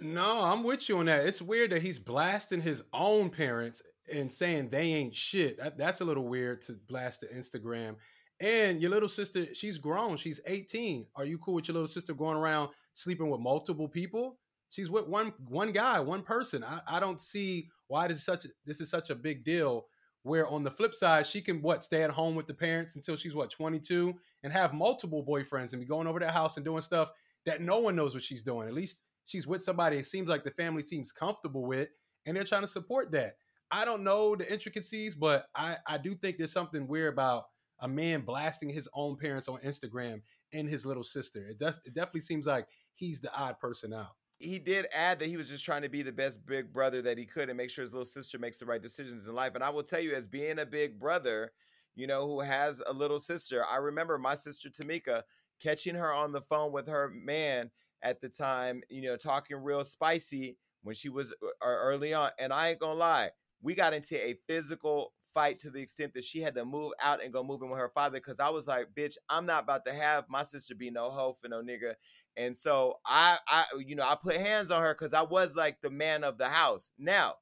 No, I'm with you on that. It's weird that he's blasting his own parents and saying they ain't shit. That, that's a little weird to blast to Instagram. And your little sister, she's grown. She's 18. Are you cool with your little sister going around sleeping with multiple people? She's with one one guy, one person. I, I don't see why this is such a, this is such a big deal. Where on the flip side, she can what stay at home with the parents until she's what 22 and have multiple boyfriends and be going over their house and doing stuff that no one knows what she's doing. At least she's with somebody it seems like the family seems comfortable with, and they're trying to support that. I don't know the intricacies, but I, I do think there's something weird about a man blasting his own parents on Instagram and his little sister. It, def- it definitely seems like he's the odd person out he did add that he was just trying to be the best big brother that he could and make sure his little sister makes the right decisions in life. And I will tell you, as being a big brother, you know, who has a little sister, I remember my sister Tamika catching her on the phone with her man at the time, you know, talking real spicy when she was uh, early on. And I ain't gonna lie, we got into a physical fight to the extent that she had to move out and go moving with her father because I was like, bitch, I'm not about to have my sister be no hoe for no nigga and so I, I, you know, I put hands on her because I was like the man of the house. Now,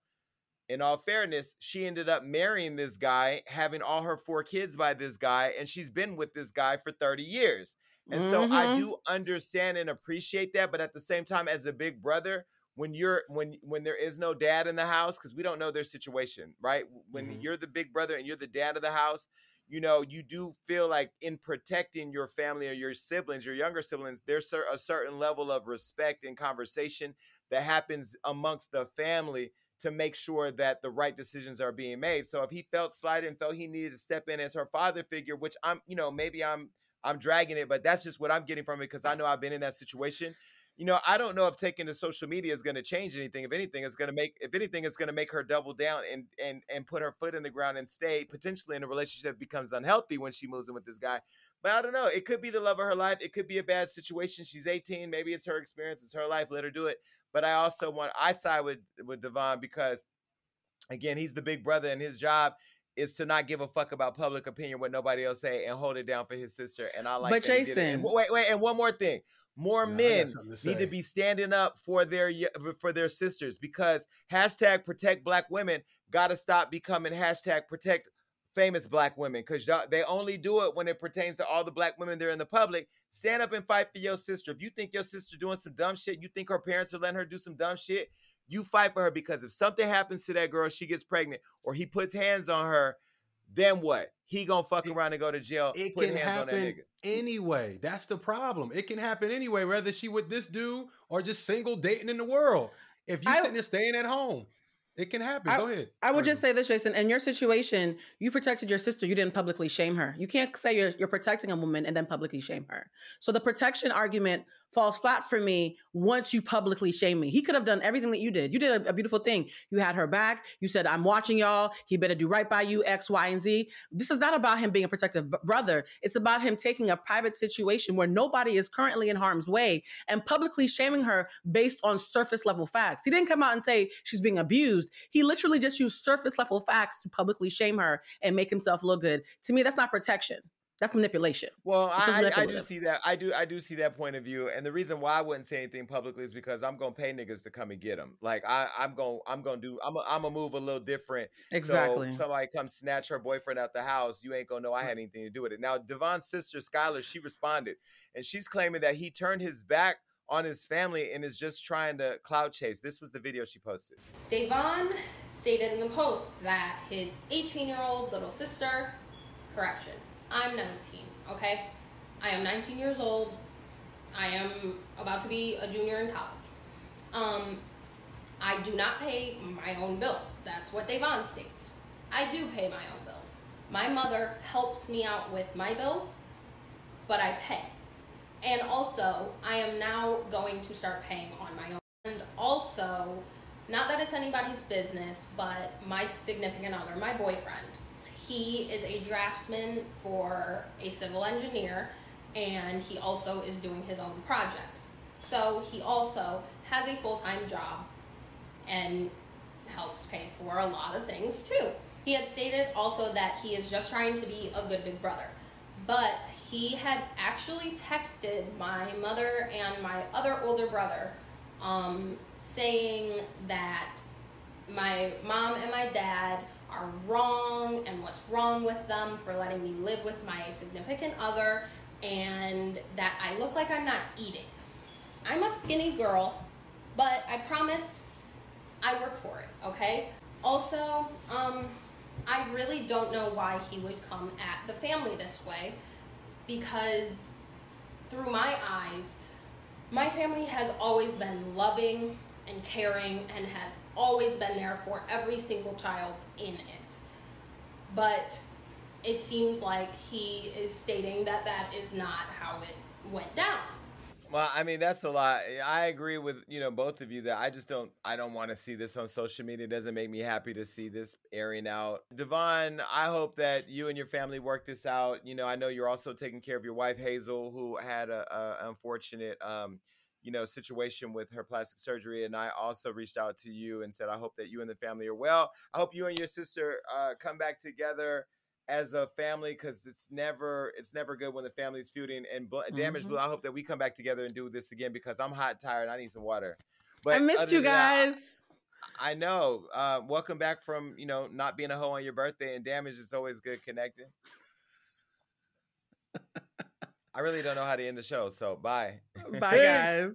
in all fairness, she ended up marrying this guy, having all her four kids by this guy, and she's been with this guy for 30 years. And mm-hmm. so I mm-hmm. do understand and appreciate that, but at the same time, as a big brother, when you're when when there is no dad in the house, because we don't know their situation, right? When mm-hmm. you're the big brother and you're the dad of the house, you know, you do feel like in protecting your family or your siblings, your younger siblings, there's a certain level of respect and conversation that happens amongst the family to make sure that the right decisions are being made. So if he felt slighted and felt he needed to step in as her father figure, which I'm, you know, maybe I'm I'm dragging it, but that's just what I'm getting from it because I know I've been in that situation you know, I don't know if taking to social media is going to change anything. If anything, it's going to make, if anything, it's going to make her double down and and and put her foot in the ground and stay potentially in a relationship that becomes unhealthy when she moves in with this guy. But I don't know. It could be the love of her life. It could be a bad situation. She's 18. Maybe it's her experience. It's her life. Let her do it. But I also want I side with with Devon because again, he's the big brother and his job is to not give a fuck about public opinion, what nobody else say, and hold it down for his sister. And I like. But Jason, wait, wait, and one more thing. More men to need to be standing up for their for their sisters because hashtag protect black women got to stop becoming hashtag protect famous black women because they only do it when it pertains to all the black women there in the public. Stand up and fight for your sister. If you think your sister doing some dumb shit, you think her parents are letting her do some dumb shit, you fight for her because if something happens to that girl, she gets pregnant, or he puts hands on her, then what? He gonna fuck it, around and go to jail. It can happen anyway. That's the problem. It can happen anyway, whether she with this dude or just single dating in the world. If you sitting there staying at home, it can happen. I, Go ahead. I would just say this, Jason. In your situation, you protected your sister. You didn't publicly shame her. You can't say you're, you're protecting a woman and then publicly shame her. So the protection argument falls flat for me once you publicly shame me. He could have done everything that you did. You did a, a, beautiful thing. You had her back. You said, I'm watching y'all. He better do right by you, X, Y, and Z. This is not about him being a protective b- brother. It's about him taking a private situation where nobody is currently in harm's way and publicly shaming her based on surface level facts. He didn't come out and say she's being abused. He literally just used surface level facts to publicly shame her and make himself look good. To me, that's not protection. That's manipulation. Well, I, I, do see that. I do. I do see that point of view. And the reason why I wouldn't say anything publicly is because I'm gonna pay niggas to come and get them. Like I, I'm gonna, I'm gonna do. I'm, I'm gonna move a little different. Exactly. So somebody comes snatch her boyfriend out the house. You ain't gonna know I had anything to do with it. Now, Devon's sister Skylar, she responded, and she's claiming that he turned his back on his family and is just trying to cloud chase. This was the video she posted. Davon stated in the post that his 18 year old little sister, correction, I'm 19, okay? I am 19 years old. I am about to be a junior in college. Um, I do not pay my own bills. That's what Davon states. I do pay my own bills. My mother helps me out with my bills, but I pay. And also, I am now going to start paying on my own. And also, not that it's anybody's business, but my significant other, my boyfriend, he is a draftsman for a civil engineer and he also is doing his own projects. So he also has a full time job and helps pay for a lot of things too. He had stated also that he is just trying to be a good big brother. But he had actually texted my mother and my other older brother um, saying that my mom and my dad are wrong and what's wrong with them for letting me live with my significant other and that I look like I'm not eating. I'm a skinny girl, but I promise I work for it, okay? Also, um, I really don't know why he would come at the family this way because through my eyes, my family has always been loving and caring and has always been there for every single child in it. But it seems like he is stating that that is not how it went down. Well, I mean that's a lot. I agree with you know both of you that I just don't I don't want to see this on social media. It doesn't make me happy to see this airing out. Devon, I hope that you and your family work this out. You know, I know you're also taking care of your wife Hazel, who had a, a unfortunate um, you know situation with her plastic surgery, and I also reached out to you and said I hope that you and the family are well. I hope you and your sister uh, come back together as a family because it's never it's never good when the family's feuding and bl- damage Mhm. blue i hope that we come back together and do this again because i'm hot tired i need some water but I missed you than that, guys. i know uh, welcome back from you know not being a hoe on your birthday and damage is always good connecting i really don't know how to end the show so bye [laughs] Bye, guys.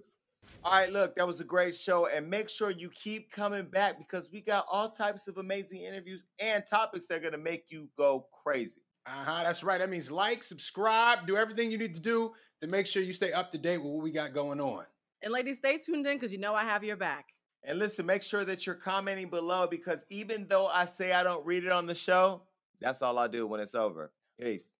all right, look, that was a great show. And make sure you keep coming back because we got all types of amazing interviews and topics that are going to make you go crazy. Uh huh. That's right. That means like, subscribe, do everything you need to do to make sure you stay up to date with what we got going on. And ladies, stay tuned in because you know I have your back. And listen, make sure that you're commenting below because even though I say I don't read it on the show, that's all I do when it's over. Peace.